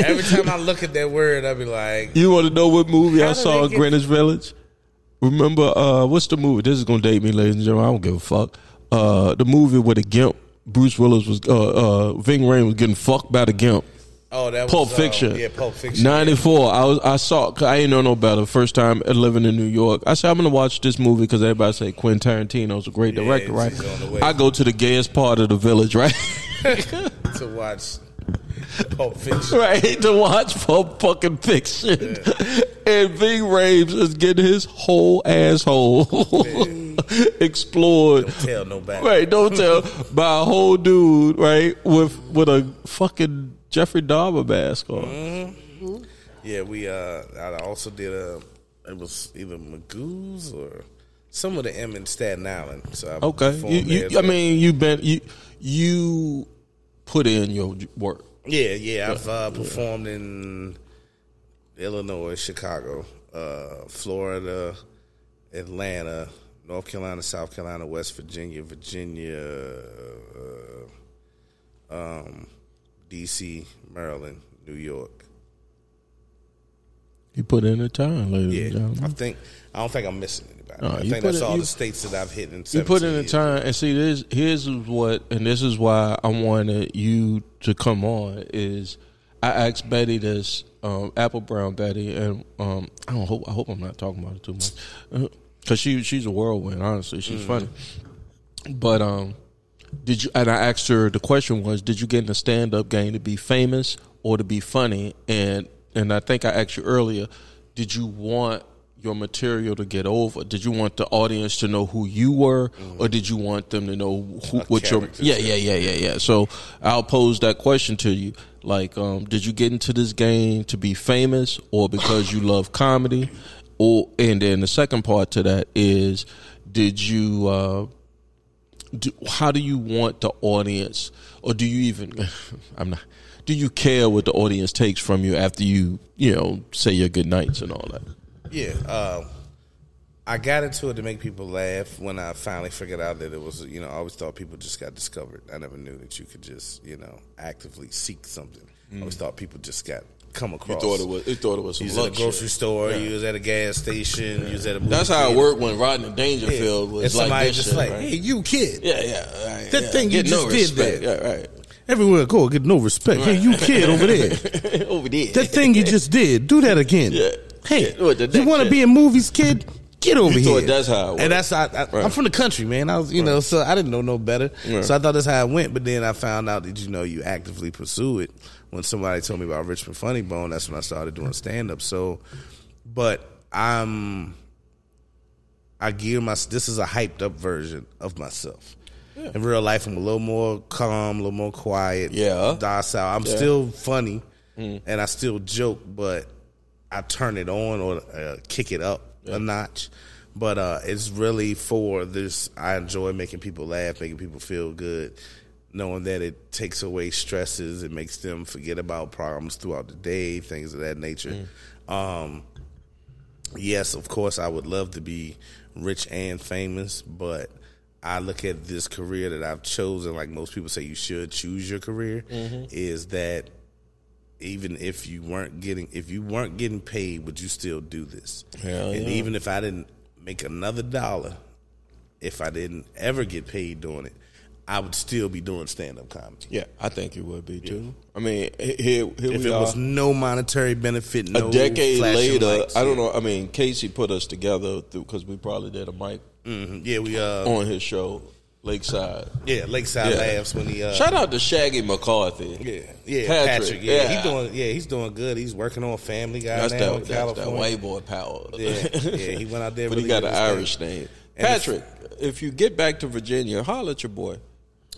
Every time I look at that word, I'll be like, You want to know what movie I saw in Greenwich Village? Remember, uh, what's the movie? This is gonna date me, ladies and gentlemen. I don't give a fuck. Uh, the movie with the gimp, Bruce Willis was, uh, uh, Ving Rhames was getting fucked by the gimp. oh, that was Pulp uh, Fiction. yeah, Pulp Fiction. Ninety four. I was I saw. I didn't know no better. First time living in New York. I said I'm gonna watch this movie because everybody say Quentin Tarantino's a great Yeah, director, right? he's on the way. I go to the gayest part of the village, right? <laughs> to watch Pulp Fiction. right to watch Pulp fucking fiction. And Ving Rhames is getting his whole asshole <laughs> explored. Tell nobody. Right, don't tell by a whole dude, right, with with a fucking Jeffrey Dahmer mask on. Yeah, we. uh I also did a. It was either Magoo's or some of the M in Staten Island. So I Okay, you, you, I mean, you've been you you put in your work. Yeah, yeah. I've uh, performed in Illinois, Chicago, uh, Florida, Atlanta, North Carolina, South Carolina, West Virginia, Virginia, uh, um, D.C., Maryland, New York. You put in the time, ladies Yeah, and I think I don't think I'm missing anybody. No, I think that's it- all you- the states that I've hit in. You put in the time, and see, this here's what, and this is why I wanted you to come on. Is I asked Betty this, um, Apple Brown Betty, and um, I don't hope I hope I'm not talking about it too much, because she she's a whirlwind. Honestly, she's funny. But um, did you? And I asked her. The question was, did you get in the stand up game to be famous or to be funny? And and I think I asked you earlier. Did you want your material to get over? Did you want the audience to know who you were, or did you want them to know who, what your? Yeah, yeah, yeah, yeah, yeah. So I'll pose that question to you. Like, um, did you get into this game to be famous, or because you love comedy? Or and then the second part to that is, did you? Uh, do, how do you want the audience, or do you even? <laughs> I'm not. Do you care what the audience takes from you after you, you know, say your good nights and all that? Yeah, uh, I got into it to make people laugh. When I finally figured out that it was, you know, I always thought people just got discovered. I never knew that you could just, you know, actively seek something. I always thought people just got come across. You thought it was. You thought it was You was at a grocery store. You was at a gas station. You was at a. Movie That's how it worked when Rodney Dangerfield Yeah. was and like somebody just shit, like, right? hey, you kid. Yeah, yeah. Right, That yeah. thing you Get no just did respect. there. Yeah, right. Everywhere I go, I get no respect. Hey, you kid over there. <laughs> Over there. That thing you just did, do that again. Yeah. Hey, Yeah, what, the you want to be in movies, kid? get over You here. that's how it And that's I, I, Right. I'm from the country, man. I was, you know, so I didn't know no better. Right. So I thought that's how it went. But then I found out that you know you actively pursue it. When somebody told me about Richmond Funny Bone, that's when I started doing stand up. So, but I'm, I gear my. This is a hyped up version of myself. In real life, I'm a little more calm, a little more quiet, Yeah. docile. I'm Yeah. still funny, and I still joke, but I turn it on or uh, kick it up a notch. But uh, it's really for this. I enjoy making people laugh, making people feel good, knowing that it takes away stresses, it makes them forget about problems throughout the day, things of that nature. Um, yes, of course, I would love to be rich and famous, but I look at this career that I've chosen, like most people say you should choose your career, mm-hmm. is that even if you weren't getting if you weren't getting paid, would you still do this? Hell and yeah. even if I didn't make another dollar, if I didn't ever get paid doing it, I would still be doing stand up comedy. Yeah, I think you would be too. I mean, he- here, here If it are. was no monetary benefit, no a decade later, lights, I don't yeah. know. I mean, Casey put us together because we probably did a mic Mhm. Yeah, we uh on his show, Lakeside. yeah Lakeside Yeah. Laughs when he uh Shout out to Shaggy McCarthy. Yeah, yeah, Patrick, Patrick. yeah, yeah. he's doing. Yeah, he's doing good. He's working on Family Guy That's now that, in that's that white boy power. Yeah, yeah, he went out there <laughs> but really he got an. Irish name. And Patrick, if you get back to Virginia, holler at your boy.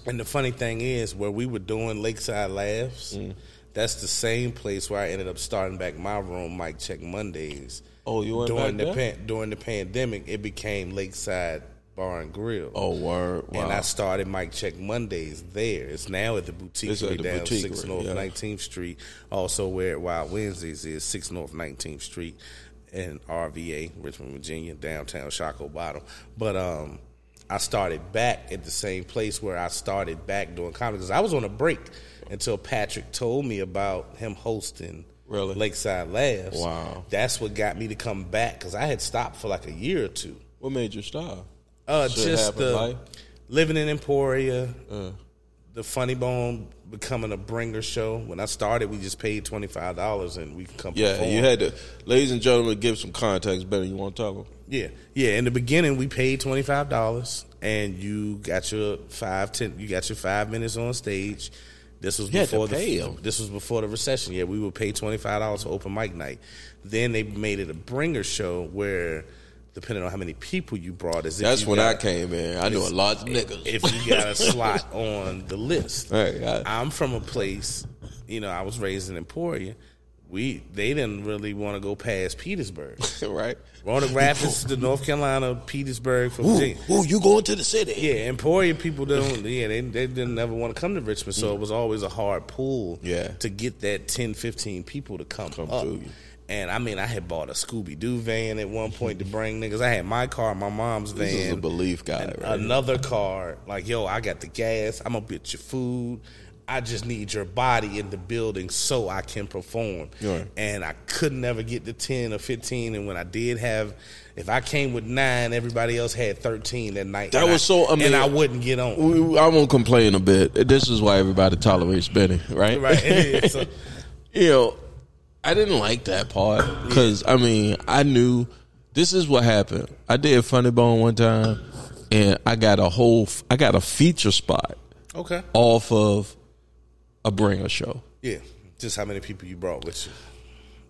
And the funny thing is, where we were doing Lakeside Laughs, Mm. That's the same place where I ended up starting back my room, Mic Check Mondays. Oh, you went during back the there? pan- during the pandemic, it became Lakeside Bar and Grill. Oh, word. Wow. And I started Mic Check Mondays there. It's now at the boutique It's at the down boutique, Six right, North yeah. Nineteenth Street. Also, where Wild Wednesdays is Six North Nineteenth Street in RVA, Richmond, Virginia, downtown Shockoe Bottom. But um, I started back at the same place where I started back doing comedy because I was on a break until Patrick told me about him hosting. Really? Lakeside Laughs. Wow. That's what got me to come back because I had stopped for like a year or two. what made you stop? Uh, Shit just the life? living in Emporia, Uh. the Funny Bone becoming a bringer show. When I started, we just paid twenty five dollars and we could come. Yeah, perform. you had to, ladies and gentlemen, give some context better. You want to talk about? Yeah, yeah. In the beginning, we paid twenty five dollars, and you got your five ten. You got your five minutes on stage. This was You had to before the this was before the recession. Yeah, we would pay twenty five dollars for open mic night. Then they made it a bringer show where, depending on how many people you brought, as That's when got- I came in. I knew a lot of niggas. if you got a <laughs> slot on the list. Right, I- I'm from a place, you know, I was raised in Emporia. We they didn't really want to go past Petersburg. <laughs> right? Roanoke Rapids <laughs> to North Carolina, Petersburg from Virginia. Ooh, you going to the city? Yeah, Emporia people don't. Yeah, they they didn't ever want to come to Richmond, so it was always a hard pull. Yeah. to get that 10, 15 people to come, Come up. And I mean, I had bought a Scooby Doo van at one point to bring niggas. I had my car, my mom's van. This is a belief guy, right? Another car, like yo, I got the gas. I'm gonna get your food. I just need your body in the building so I can perform. Right. And I could never get to ten or fifteen. And when I did have, if I came with nine, everybody else had thirteen that night. That was I- so. I mean, and I wouldn't get on. I won't complain a bit. This is why everybody tolerates Bennie, right? Right. <laughs> So- <laughs> you know, I didn't like that part because I mean, I knew this is what happened. I did Funny Bone one time, and I got a whole, I got a feature spot okay. off of a bringer show. Yeah. Just how many people you brought with you?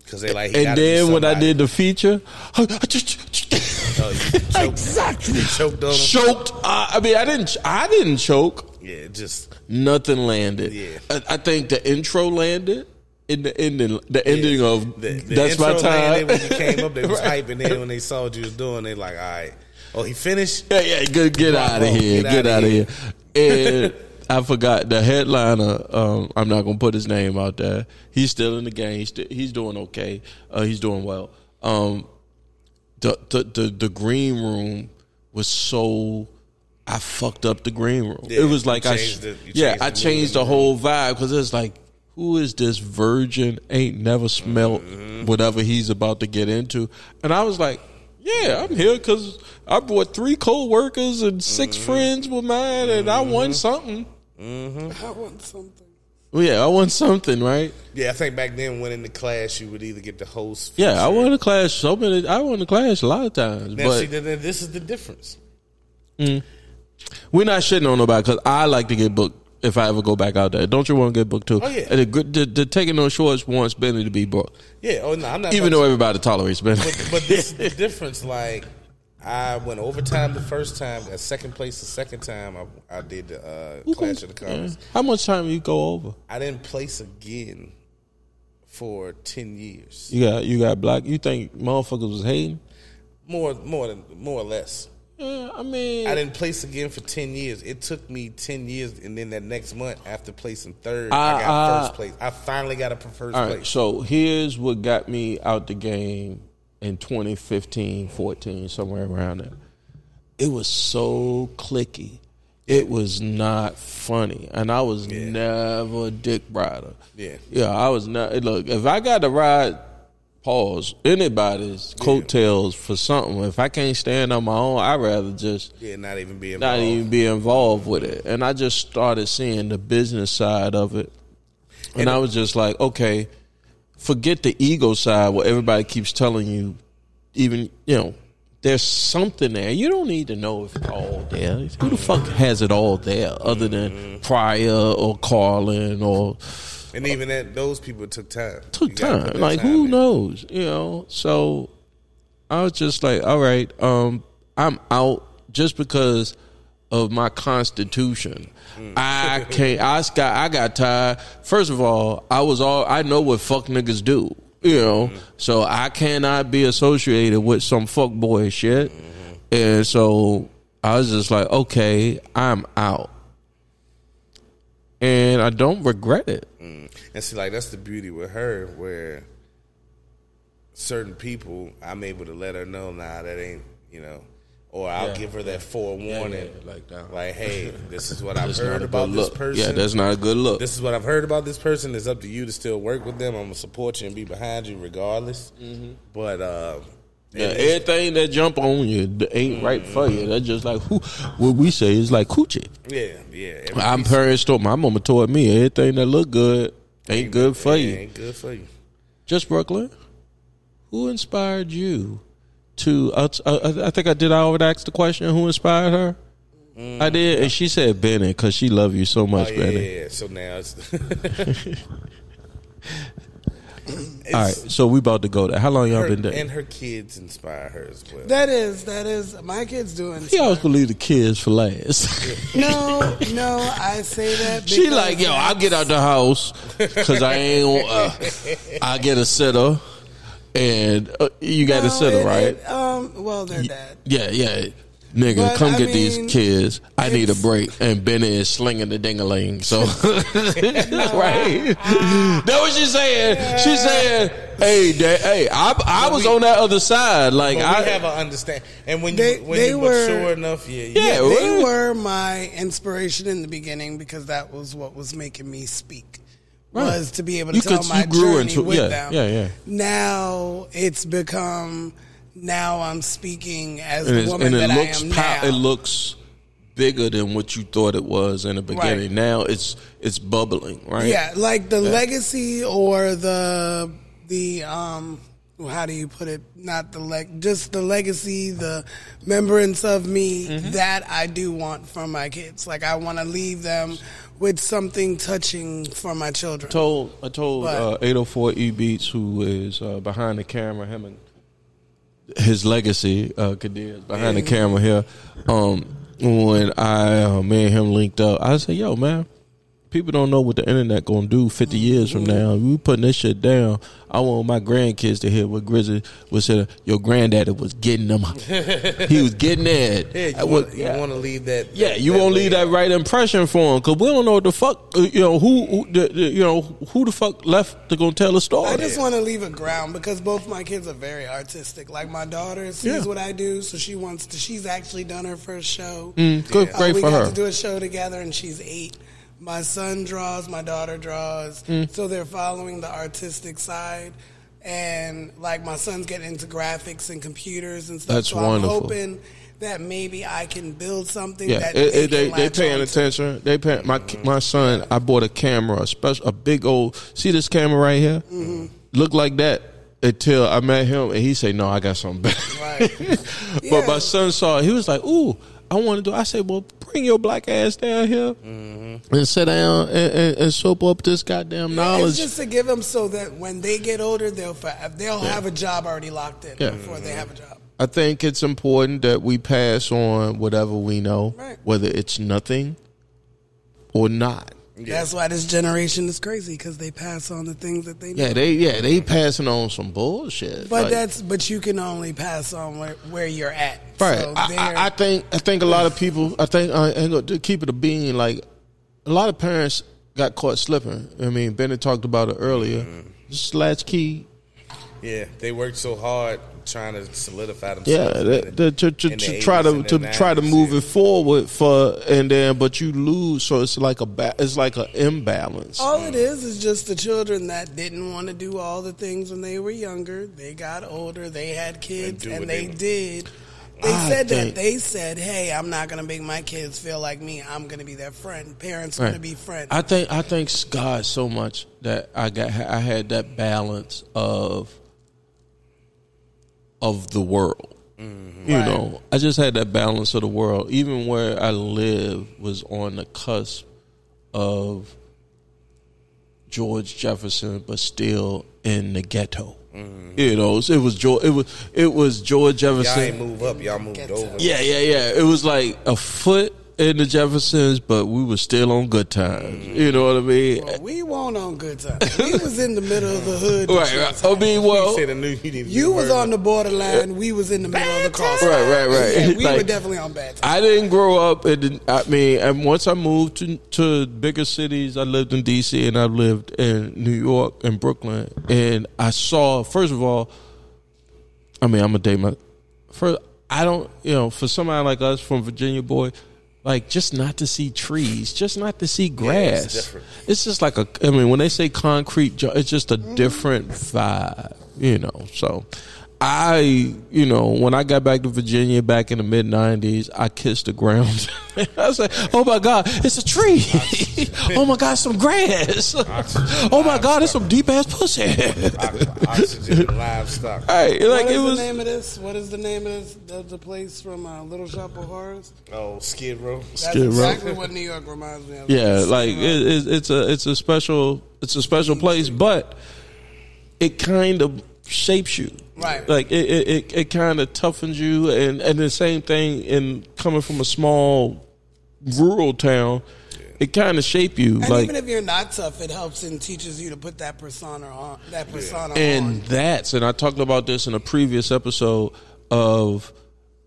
Because they like. he And then when I did the feature, <laughs> Oh, choked, <laughs> Exactly. choked on them. choked. I, I mean, I didn't. I didn't choke. Yeah, just Nothing landed. Yeah. I, I think the intro landed. In the ending, the ending of the, the that's my time. When you came up, they <laughs> was Right. hyping. Then when they saw what you was doing, they like, all right. Oh, he finished. Yeah, yeah, good. Get out of here. Get Get, out of here. here. And I forgot the headliner. Um, I'm not gonna put his name out there. He's still in the game. He's, still, he's doing okay. Uh, he's doing well. Um, the, the the the green room was so. I fucked up the green room. Yeah, it was like I, the- yeah, changed I changed the the whole vibe because it's like, who is this virgin? Ain't never smelt Mm-hmm. whatever he's about to get into, and I was like, yeah, I'm here because I brought three co-workers and 6 Mm-hmm. friends with mine, and I won something. Mm-hmm. <laughs> I want something. Well, yeah, I want something, right? Yeah, I think back then when in the class you would either get the host. Yeah, I feature. won the class so many. I won the class a lot of times, Now, but see, then, then this is the difference. Mm. we're not shitting on nobody because I like to get booked if I ever go back out there. Don't you want to get booked too? Oh, yeah. And the, good- the, the taking no shorts wants Bennie to be booked, Yeah. Oh no, I'm not. even though to- everybody tolerates Bennie. but, but this is the <laughs> difference. Like I went overtime the first time, got second place the second time. I, I did the uh, Clash of the Commons. How much time you go over? I didn't place again for ten years. You got you got black. You think motherfuckers was hating? More, more than more or less. Yeah, I mean, I didn't place again for ten years. It took me ten years, and then that next month, after placing third, I, I- got I- first place. I finally got a first All right, place. so here's what got me out the game in 2015, 14, somewhere around there. It was so clicky. It was not funny, and I was never a dick rider. Yeah. yeah, I was not. Look, if I got to ride, pause anybody's coattails for something. If I can't stand on my own, I'd rather just yeah, not even being not even be involved with it. And I just started seeing the business side of it. And, I was just like, okay, forget the ego side where everybody keeps telling you, even, you know, there's something there. You don't need to know if it's all there. Who the fuck has it all there other than Pryor or Carlin or And even that, those people took time. took You time. Like time who in. knows? You know. So I was just like, all right, um, I'm out just because of my constitution. Mm. I can't. I got. I got tired. First of all, I was all. I know what fuck niggas do. You know, Mm-hmm. so I cannot be associated with some fuck boy shit. Mm-hmm. And so I was just like, okay, I'm out. And I don't regret it. And see, like that's the beauty with her, where certain people, I'm able to let her know, nah, that ain't, you know, or I'll Yeah. give her that forewarning, yeah, like that. like, hey, <laughs> this is what I've heard about this look. person. Yeah, that's not a good look. This is what I've heard about this person. It's up to you to still work with them. I'm gonna support you and be behind you regardless. But uh, Yeah, everything that jump on you ain't right for you. That's just like who what we say is like coochie. yeah, yeah. I'm parents told my mama told me everything that look good ain't good for you. ain't good for you. Just Brooklyn. Who inspired you to? Uh, uh, I think I did. I already asked the question. Who inspired her? I did, and she said Bennie because she love you so Oh much, yeah, Bennie. yeah, yeah. So now it's, <laughs> All right, so we about to go there. How long y'all her, been there? and her kids inspire her as well. That is, that is, my kids doing. He always believe the kids for last. <laughs> No, no, I say that. She like, yo, I'll get out the house because I ain't. Uh, I get a sitter, and uh, you got to No, sitter, it- right? it, um, well, they're dead. Yeah, yeah. Nigga, But, come I get mean, these kids. I need a break. And Bennie is slinging the dingaling. So, <laughs> <laughs> right? That what she saying. She saying, hey, da- hey, I, I was we- on that other side. Like, I, we have an understand, and when They- you when they you were- mature enough, yeah, Yeah, yeah, well- They were my inspiration in the beginning because that was what was making me speak. Right. Was to be able to You tell could- my journey into- with yeah, them. yeah, yeah. Now it's become. Now I'm speaking as and, the woman that looks I am pow- now. it looks bigger than what you thought it was in the beginning. Right. Now it's it's bubbling, right? Yeah, like the legacy or the the um how do you put it? Not the leg, just the legacy, the remembrance of me Mm-hmm. that I do want from my kids. Like I want to leave them with something touching for my children. told I told But- uh, 804 E Beats, who is uh, behind the camera, him and his legacy, uh, Kadir is behind the camera here. Um, when I uh, me and him linked up, I said, "Yo, man." People don't know what the internet gonna do fifty years from now. We putting this shit down. I want my grandkids to hear what Grizzly was saying. Your granddaddy was getting them. <laughs> he was getting it. yeah. I You, was- want, you want to leave that? yeah, that- you that won't leave that right impression for him because we don't know what the fuck. uh, You know who, who the, the, you know who the fuck left to go tell a story. I just want to leave a ground because both my kids are very artistic. Like my daughter sees Yeah. what I do, so she wants to. She's actually done her first show. Mm, good, Uh, great we for got her. to do a show together, and she's eight. My son draws, my daughter draws, Mm. so they're following the artistic side. And like my son's getting into graphics and computers and stuff. That's so wonderful. I'm hoping that maybe I can build something Yeah, that it, they, it, they they paying attention. They pay my my son. I bought a camera, a special, a big old. See this camera right here? Mm-hmm. Look like that until I met him, and he said, "No, I got something better." Right. <laughs> But my son saw it. He was like, "Ooh, I want to do." I say, "Well, bring your black ass down here Mm-hmm. and sit down and, and, and soap up this goddamn knowledge." It's just to give them so that when they get older, they'll they'll have a job already locked in Yeah. before they have a job. I think it's important that we pass on whatever we know, Right. whether it's nothing or not. That's why this generation is crazy because they pass on the things that they know. Yeah, they yeah they passing on some bullshit. But Like- that's but you can only pass on where, where you're at. Right. So I, I, think I think a lot of people. I think I ain't gonna to keep it a bean. Like a lot of parents got caught slipping. I mean, Bennett talked about it earlier. Mm-hmm. Just latchkey. Yeah, they worked so hard trying to solidify Yeah, themselves. that, that, to, to, to try to to the try to move yeah. it forward for and then but you lose. So it's like a ba- it's like an imbalance. all it is is just the children that didn't want to do all the things when they were younger. They got older, they had kids, do and they they- did. They I said think- that. They said, "Hey, I'm not going to make my kids feel like me. I'm going to be their friend. Parents going to be friends." I think I thank God so much that I got I had that balance of of the world. Mm-hmm. You Right. know, I just had that balance of the world. Even where I live was on the cusp of George Jefferson, but still in the ghetto. Mm-hmm. You know, it was George. It was it was George Y'all Jefferson. ain't move up, y'all moved Get over. Yeah, yeah, yeah. It was like a foot in the Jeffersons, but we were still on good times. Mm-hmm. You know what I mean? Well, we weren't on good times. We was in the middle of the hood. Right, right. I mean, well, You said I knew you needed to You be was on the borderline. We was in the middle of the cross. Right, right, right. Yeah, we Like- were definitely on bad times. I didn't grow up. In, I mean, and once I moved to to bigger cities, I lived in D.C. and I lived in New York and Brooklyn, and I saw. First of all, I mean, I'm gonna date my. First, I don't, you know, for somebody like us from Virginia, boy, like just not to see trees, just not to see grass. different. it's just like a. I mean, when they say concrete, it's just a different vibe, you know. So, I, you know, when I got back to Virginia back in the mid '90s, I kissed the ground. <laughs> I said, "Oh my God, it's a tree! <laughs> oh my God, some grass! oh my God, it's some deep ass pussy!" Oxygen and livestock. <laughs> Hey, like what is it was. the name of this? What is the name of this? The, the place from uh, Little Shop of Horrors. Oh, Skid Row. That's Skid Row. exactly what New York reminds me of. Yeah, Skid like it, it, it's a it's a special it's a special place, but it kind of shapes you. Right. Like it it, it, it kind of toughens you, and and the same thing in coming from a small rural town, it kind of shape you. and like even if you're not tough, it helps and teaches you to put that persona on. That persona and on. that's and I talked about this in a previous episode of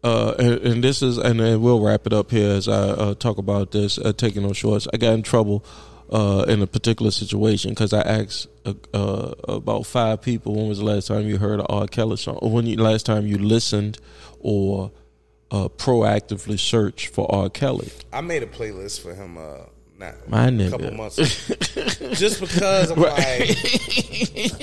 uh and, and this is and then we'll wrap it up here as I uh, talk about this uh, taking no shorts. I got in trouble uh in a particular situation because I asked uh, uh, about five people when was the last time you heard a R. Kelly song or when you last time you listened or uh proactively searched for R. Kelly. I made a playlist for him. Uh, not My a nigga. couple months ago. <laughs> just because I'm like,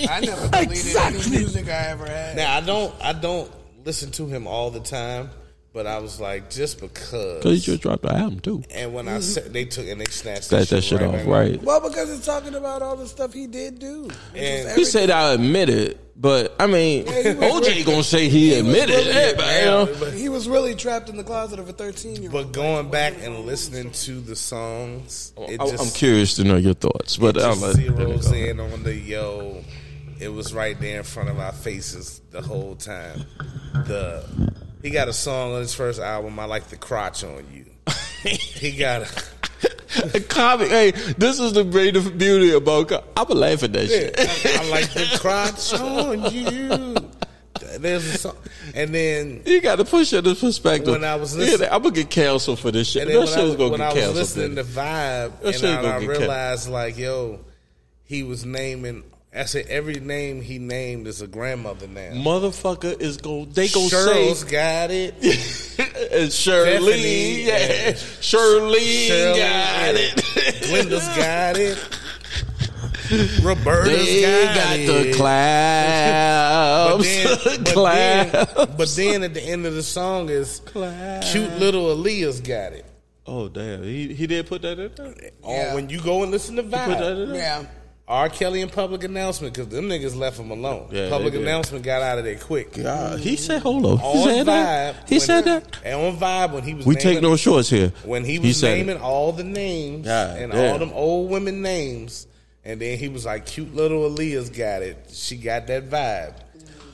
I never deleted any music I ever had. now I don't, I don't listen to him all the time, but I was like, just because. Cause he just dropped the album too. and when I said they took and they snatched That that shit right off right. Well, because it's talking about all the stuff he did do. And- He said I admit it, but I mean, he was OJ really- gonna say he, he admitted really- it. but, you know. But, he was really trapped in the closet of a 13 year old. but going back and listening to the songs, it I- just, I'm curious to know your thoughts, but it I'll just let zeroes in on the yo. It was right there in front of our faces the whole time. The he got a song on his first album. I like the crotch on you. he got a, <laughs> A comic. Hey, this is the greatest beauty about. I'm gonna laugh at that shit. I, I like the crotch on you. There's a song, and then You got to push it in perspective. When I was Yeah, listening- I'm gonna get canceled for this shit. And that shit I, was- gonna when get I was canceled. listening to Vibe, That and I, I get canceled. realized like, yo, he was naming. I said every name he named is a grandmother now. Motherfucker is going. They gonna Cheryl's say got it. <laughs> and Shirley. Stephanie, Yeah, yeah. Shirley Shirley, got it. Gwenda's got it. Roberta's They got, got it. the <laughs> But claps. then, <laughs> but, claps. then, but then at the end of the song is cute little Aaliyah's got it. Oh damn, he he did put that in there. On oh, when you go and listen to Put that Vibe. in there. Yeah. R. Kelly and public announcement because them niggas left him alone. Yeah, public announcement got out of there quick. God, he said, "Hold on." He On said Vibe, that. He said that. And on Vibe when he was We naming, take no shorts here. when he was said it. naming all the names God and damn. all them old women names, and then he was like, "Cute little Aaliyah's got it. She got that vibe."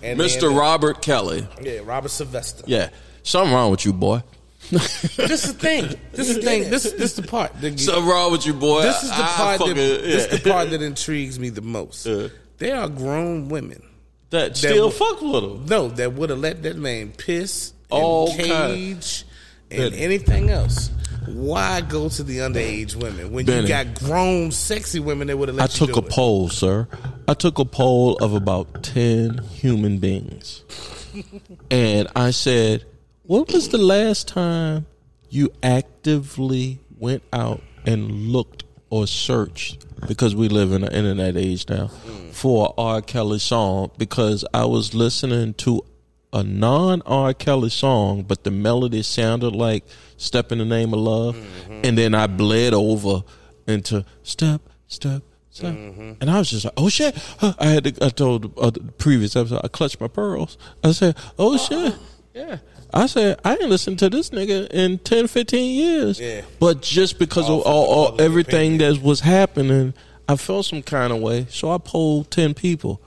And Mr. then- Robert Kelly. yeah, Robert Sylvester. Yeah, something wrong with you, boy. <laughs> this is the thing. This is the thing. This this is the part. The, Something wrong with you, boy. this is the I part. fucking- that, This is the part that intrigues me the most. Yeah. There are grown women. that still would- fuck with him. No, that would have let that man piss and All cage and Bennie. anything else. Why go to the underage women when Bennie. you got grown, sexy women that would have let you do it? I took a it? poll, sir. I took a poll of about 10 human beings. <laughs> and I said, when was the last time you actively went out and looked or searched, because we live in the internet age now, for R. Kelly song? Because I was listening to a non R. Kelly song, but the melody sounded like Step in the Name of Love. And then I bled over into Step, Step, Step. And I was just like, oh shit. I had to, I told uh, the previous episode, I clutched my pearls. I said, oh shit. <gasps> Yeah. I said, I ain't listened to this nigga in 10, 15 years. Yeah. But just because All of all, all everything opinion. that was happening, I felt some kind of way. So I polled 10 people.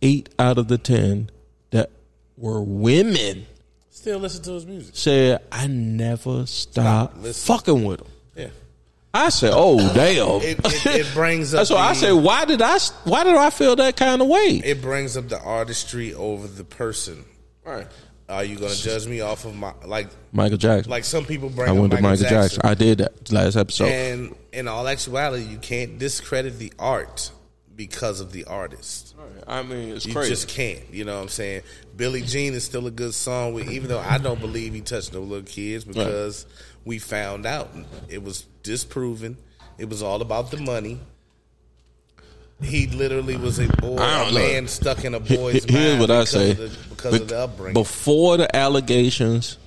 Eight out of the 10 that were women Still listen to his music. said, I never stopped listen. fucking with him. Yeah. I said, "Oh <laughs> damn!" It, it, it brings up. so why I said, "Why did I? Why did I feel that kind of way?" It brings up the artistry over the person. Right. Are you going to judge me off of my like? Michael Jackson. Like some people bring. I up went to Michael Jackson. Jackson. I did that last episode. And in all actuality, you can't discredit the art because of the artist. I mean, it's You crazy. just can't. You know what I'm saying? Billie Jean is still a good song, with, even though I don't believe he touched no little kids because we found out it was disproven. It was all about the money. He literally was a boy, a know. man stuck in a boy's he- here's mind what I say. of the, because Be- of the upbringing. Before the allegations,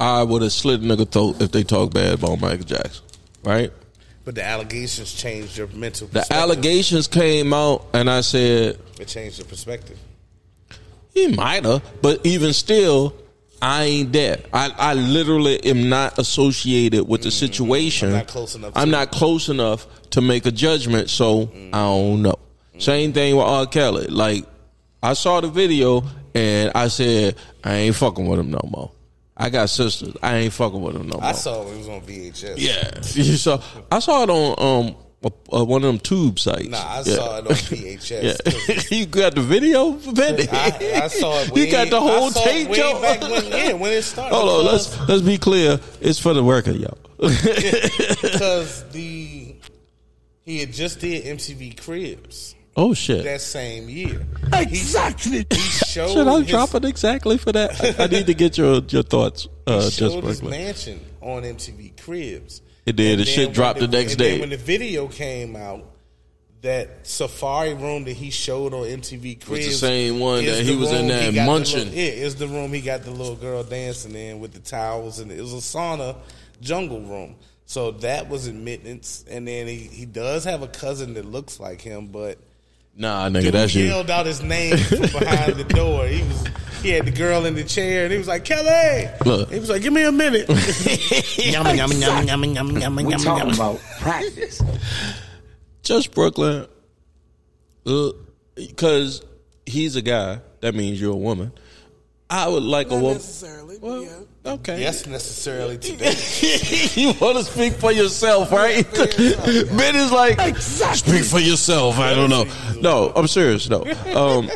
I would have slit a nigga throat if they talk bad about Michael Jackson. Right? but the allegations changed your mental. The allegations came out, and I said, It changed your perspective. He might have, but even still, I ain't there. I, I literally am not associated with the situation. Mm, I'm not close enough I'm to not close enough to make a judgment, so I don't know. Same thing with R. Kelly. Like, I saw the video and I said, I ain't fucking with him no more. I got sisters. I ain't fucking with him no more. I saw it, it was on VHS. Yeah, <laughs> you saw. I saw it on um uh, one of them tube sites. Nah, I Yeah. saw it on <laughs> VHS. Yeah. <laughs> you got the video, Bennie? I, I saw it. You got the whole tape, Joe? back when, yeah, when it started. Hold on, let's let's be clear. It's for the record, yo. <laughs> because the he had just did MTV Cribs oh shit! that same year. Exactly. He showed Should I his, drop it exactly for that? I, I need to get your your thoughts. He Uh, just showed his mansion on MTV Cribs. It did. The shit dropped the next and then day. when the video came out, that safari room that he showed on MTV Cribs the same one that he was in room there he got the munching. little- yeah, it's the room he got the little girl dancing in with the towels, and it was a sauna jungle room. So that was admittance, and then he, he does have a cousin that looks like him, but Nah, nigga, dude that's you. yelled out his name from behind the door. He was he had the girl in the chair, and he was like Kelly. Look. he was like, "Give me a minute." <laughs> yum, yum, yum, yum, yum, yum, We yum, talking yum. about practice. Just Brooklyn, because he's a guy. That means you're a woman. I would like a woman. necessarily. Well, yeah. Okay. Yes, necessarily <laughs> today. you want to speak for yourself, right? Ben is like, speak for yourself. I don't know. No, I'm serious. No. Um,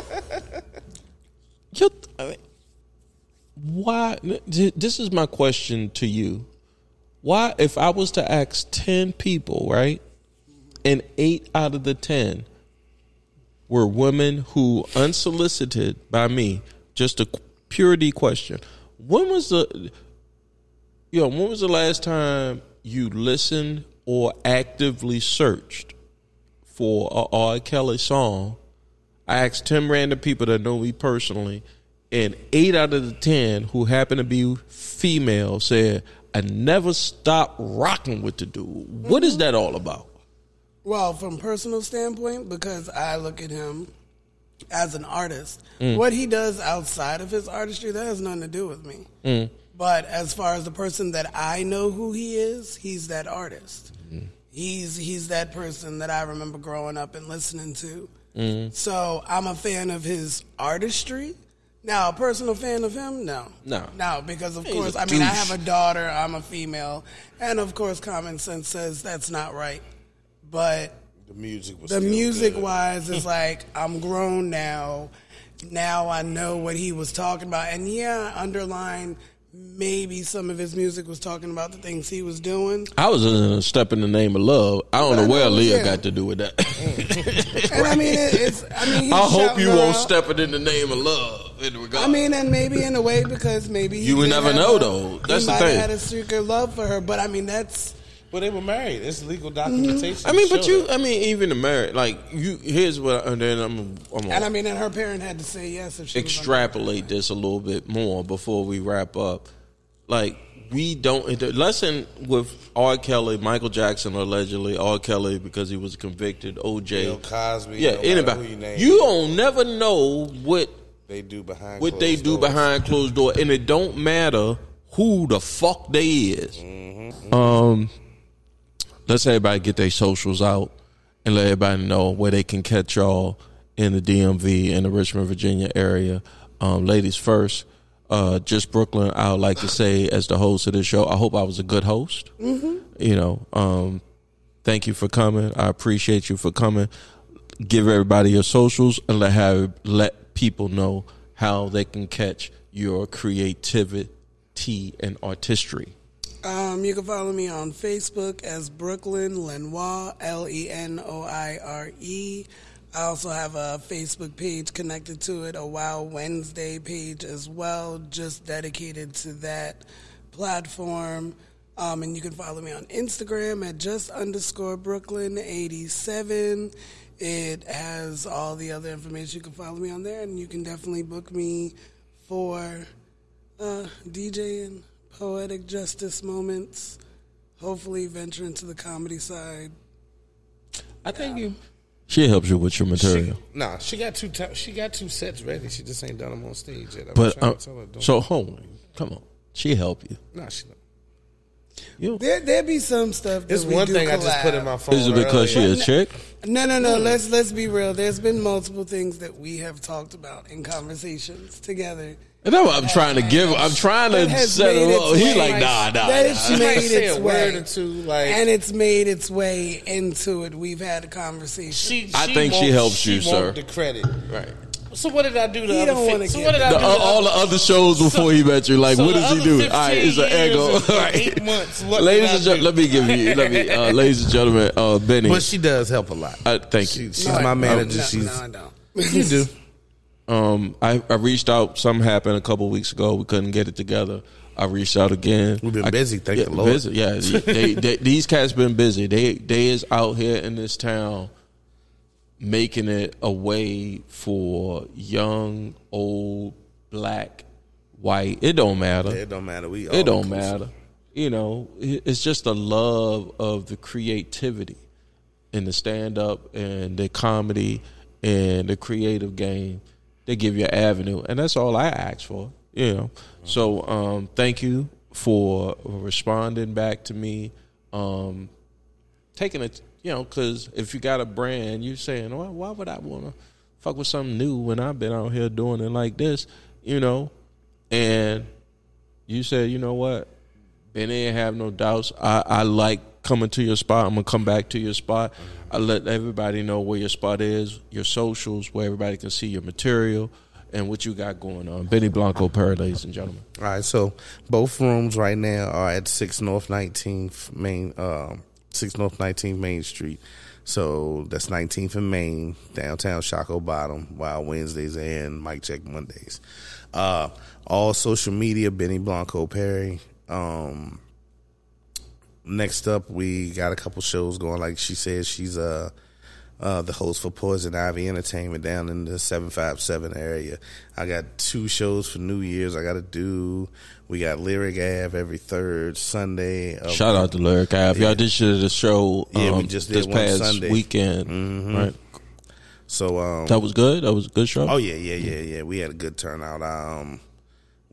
<laughs> you, I mean, why? This is my question to you. Why, if I was to ask 10 people, right, and eight out of the 10 were women who, unsolicited by me, just a purity question, when was the, Yo, when was the last time you listened or actively searched for a R. Kelly song, I asked ten random people that know me personally, and eight out of the ten who happen to be female said, "I never stopped rocking with the dude." What is mm-hmm. that all about? Well, from personal standpoint, because I look at him as an artist, Mm. what he does outside of his artistry that has nothing to do with me. Mm. But as far as the person that I know who he is, he's that artist. Mm. He's he's that person that I remember growing up and listening to. Mm. So I'm a fan of his artistry. Now, a personal fan of him, no, No. no, because of He's course, I mean, I have a daughter. I'm a female, and of course, common sense says that's not right. But The music was the still music good. wise is <laughs> like I'm grown now. Now I know what he was talking about, and yeah, underline maybe some of his music was talking about the things he was doing. I was uh, in a step in the name of love. I don't know where <laughs> know, Leah yeah. got to do with that. And I mean, it, it's I mean, <laughs> he's I hope you won't out. step it in the name of love. In I mean, and maybe in a way because maybe he You would never know, a- though. he That's the might thing. Have had a secret love for her, but I mean, that's Well, they were married. It's legal documentation. I mean, but you. I mean, even the marriage, like you. Here's what, and then I'm, I'm and I mean, and her parent had to say yes if she extrapolate this a little bit more before we wrap up. Like we don't. The lesson with R. Kelly, Michael Jackson, allegedly R. Kelly because he was convicted. O.J. Bill Cosby. yeah, anybody. who you name. You don't never know what they do behind what they do doors. behind closed door, and it don't matter who the fuck they is. Mm-hmm. Um, let's everybody get their socials out and let everybody know where they can catch y'all in the DMV and the Richmond, Virginia area. Um, ladies first, uh, just Brooklyn. I would like to say, as the host of this show, I hope I was a good host. Mhm. You know, um, thank you for coming. I appreciate you for coming. Give everybody your socials and let have let people know how they can catch your creativity and artistry. Um, you can follow me on Facebook as Brooklyn Lenoir, L E N O I R E. I also have a Facebook page connected to it, a Wow Wednesday page as well, just dedicated to that platform. Um, and you can follow me on Instagram at just underscore Brooklyn 87. It has all the other information. You can follow me on there, and you can definitely book me for uh, DJ and poetic justice moments. Hopefully, venture into the comedy side. I think you. She helps you with your material. Nah, she got two. T- she got two sets ready. She just ain't done them on stage yet. I But uh, tell her, don't- so hold on, come on, she help you. Nah, she don't. You There, there be some stuff. That It's we one do thing I just put in my phone. Is it because she a earlier. chick? No, no, no. Let's let's be real. There's been multiple things that we have talked about in conversations together. And that's what I'm trying to give. I'm trying to has set made her up. its He like nah, nah. That it's nah. She might made say its a way, word or two, like and it's made its way into it. We've had a conversation. she. I think she wants- helps you, she sir. The credit. Right. So what did I do? The He other don't fi- wanna so what did I do? uh, the all the other shows before he met you, like, so what does he do? All right, it's an ego. and <laughs> All right. Eight months. What ladies and gentlemen, let me give you, let me, <laughs> uh, ladies and gentlemen, uh, Bennie. But she does help a lot. uh, thank She, you. she's No, my manager. no, she's no, I don't. you do. <laughs> Um, I, I reached out. Something happened a couple weeks ago. We couldn't get it together. I reached out again. We've been I- busy, thank yeah, the Lord. Busy, yeah, they, <laughs> they, these cats been busy. They they is out here in this town making it a way for young, old, black, white. It don't matter. It don't matter. We all It don't inclusive. matter. You know, it's just the love of the creativity in the stand up and the comedy and the creative game. They give you an avenue, and that's all I ask for. You know, so um, thank you for responding back to me. Um, taking it, you know, because if you got a brand, you saying, well, why would I want to fuck with something new when I've been out here doing it like this, you know? And you said, you know what? Bennie ain't have no doubts. I, I like coming to your spot. I'm gonna come back to your spot. I let everybody know where your spot is, your socials, where everybody can see your material and what you got going on. Bennie Blonkoe, Perry, ladies and gentlemen. All right, so both rooms right now are at six North Nineteenth Main, um, six North Nineteenth Main Street. So that's Nineteenth and Main, downtown Shockoe Bottom, Wild Wednesdays and Mic Check Mondays. Uh, all social media, Bennie Blonkoe Perry. Um, next up, we got a couple shows going. Like she said, she's uh, uh, the host for Poison Ivy Entertainment down in the seven five seven area. I got two shows for New Year's. I got to do. We got Lyric Ave every third Sunday. of- Shout out to Lyric Ave. Y'all did the show Yeah, we um, just did this one past Sunday. weekend. Mhm. Right. So um, That was good. That was a good show. Oh yeah, yeah, yeah, yeah. We had a good turnout. Um,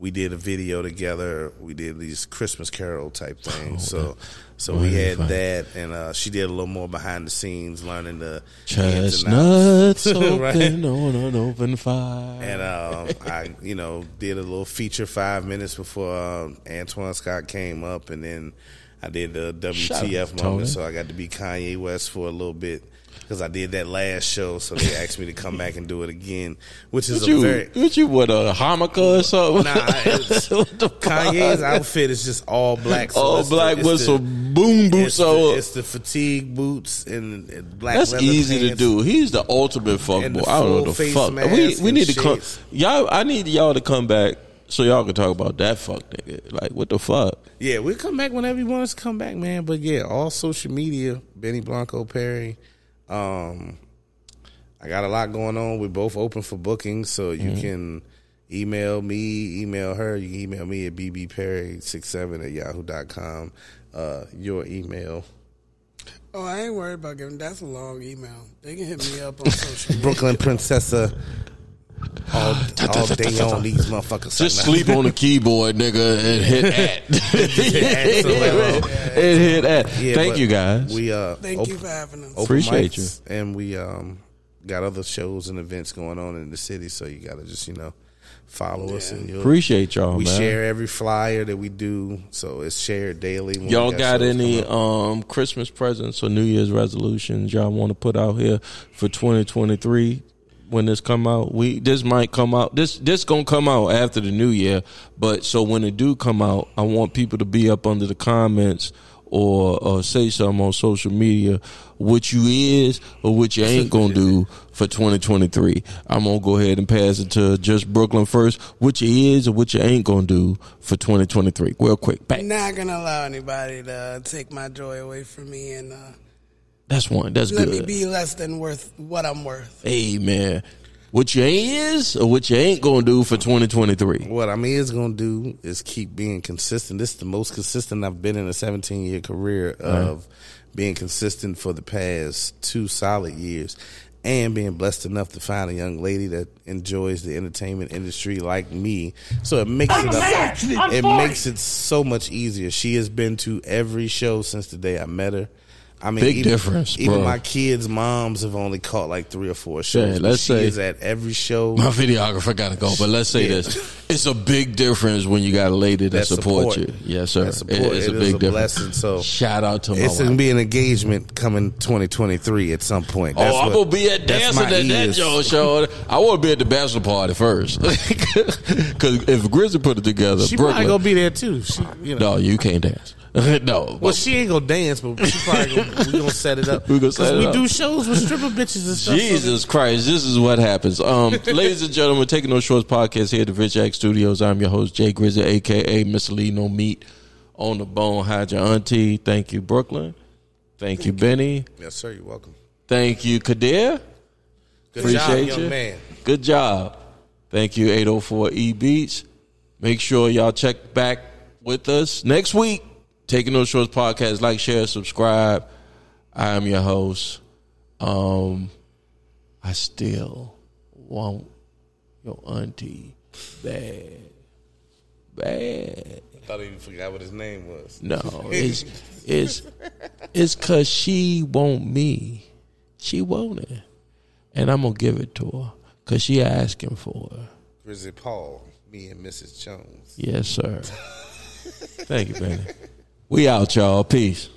we did a video together. We did these Christmas Carol type things. so, so we had fun. that, and uh, she did a little more behind the scenes, learning the. Chestnuts <laughs> open Right. <laughs> on an open fire. And um, I, you know, did a little feature five minutes before um, Antoine Scott came up, and then I did the WTF moment. So I got to be Kanye West for a little bit because I did that last show. So they asked me to come back and do it again, which is What a you, very what you with a harmonica or something? Nah, <laughs> it's, the Kanye's outfit is just all black. so All it's the- black it's with the- some boom It's boots the, on. it's the fatigue boots and, and black. That's easy to do. He's the ultimate fuck boy. I don't know the fuck. We we need to come. Y'all, I need y'all to come back so y'all can talk about that fuck nigga. Like what the fuck? Yeah, we'll come back whenever you want us to come back, man. But yeah, all social media, Bennie Blonkoe Perry. Um, I got a lot going on. We're both open for bookings, so you Mm-hmm. can email me, email her. You can email me at bbperry67 at yahoo.com. Uh, your email. Oh, I ain't worried about giving. That's a long email. They can hit me up on <laughs> social. media. Brooklyn Princessa. All, <sighs> all day on these motherfuckers. Just sleep on the keyboard, nigga, and hit <laughs> at. add some level. and hit at. Yeah, Thank you guys. We uh, Thank op- you for having us. Appreciate you. and we um got other shows and events going on in the city. So you got to just you know follow us and you'll, Appreciate y'all, we man. share every flyer that we do, so it's shared daily. when Y'all got shows any um Christmas presents or New Year's resolutions y'all want to put out here for 2023 when this come out? We this might come out. This this to come out after the new year, but so when it do come out, I want people to be up under the comments or say something on social media what you is or what you ain't to do for 2023. I'm to go ahead and pass it to just Brooklyn first. What you is or what you ain't to do for 2023. Real quick. Bang. Not gonna allow anybody to take my joy away from me and uh, That's one. That's let good. me be less than worth what I'm worth. Hey man, what you ain't is or what you ain't gonna do for 2023. What I mean is going to do is keep being consistent. This is the most consistent I've been in a 17 year career of being consistent for the past two solid years and being blessed enough to find a young lady that enjoys the entertainment industry like me. So it makes it Exactly. up, it makes it so much easier. She has been to every show since the day I met her. I mean, Big even, difference, Even bro. my kids' moms have only caught like three or four shows. Yeah, let's she say- is at every show. My videographer gotta go, but let's say Yeah. this: it's a big difference when you got a lady that, That supports support. you. Yes, sir. Support. It- it's It a big a difference. blessing. So Shout out to my it's gonna be an engagement coming 2023 at some point. Oh, That's I'm what- gonna be at dancing at that. Joe show. I want to be at the bachelor party first, <laughs> because if Grizzly put it together, She Brooklyn, probably gonna be there too. She, you know. no, you can't dance. <laughs> no, Well, she ain't gonna dance, but she probably gonna, we gonna set it up. <laughs> We gonna 'Cause set it we up. do shows with stripper bitches and stuff. so Jesus Christ, this is what happens. Um, <laughs> ladies and gentlemen, taking no shorts podcast here at the Rich Act Studios. I'm your host Jay Grizzly, aka Mr. Leave No Meat on the Bone. Hide your auntie. Thank you, Brooklyn. Thank you, Bennie. Yes, sir. You're welcome. Thank you, Kadir. Good Appreciate job, young you. man. Good job. Thank you, 804 E Beats. Make sure y'all check back with us next week. Taking those Shorts podcast. Like, share, subscribe. I am your host. Um, I still want your auntie bad, bad. I thought he forgot what his name was. No, it's it's it's cause she want me. She want it, and I'm gonna give it to her cause she asking for it. Grizzly Paul, me and Mrs. Jones. Yes, sir. Thank you, Bennie. We out, y'all. Peace.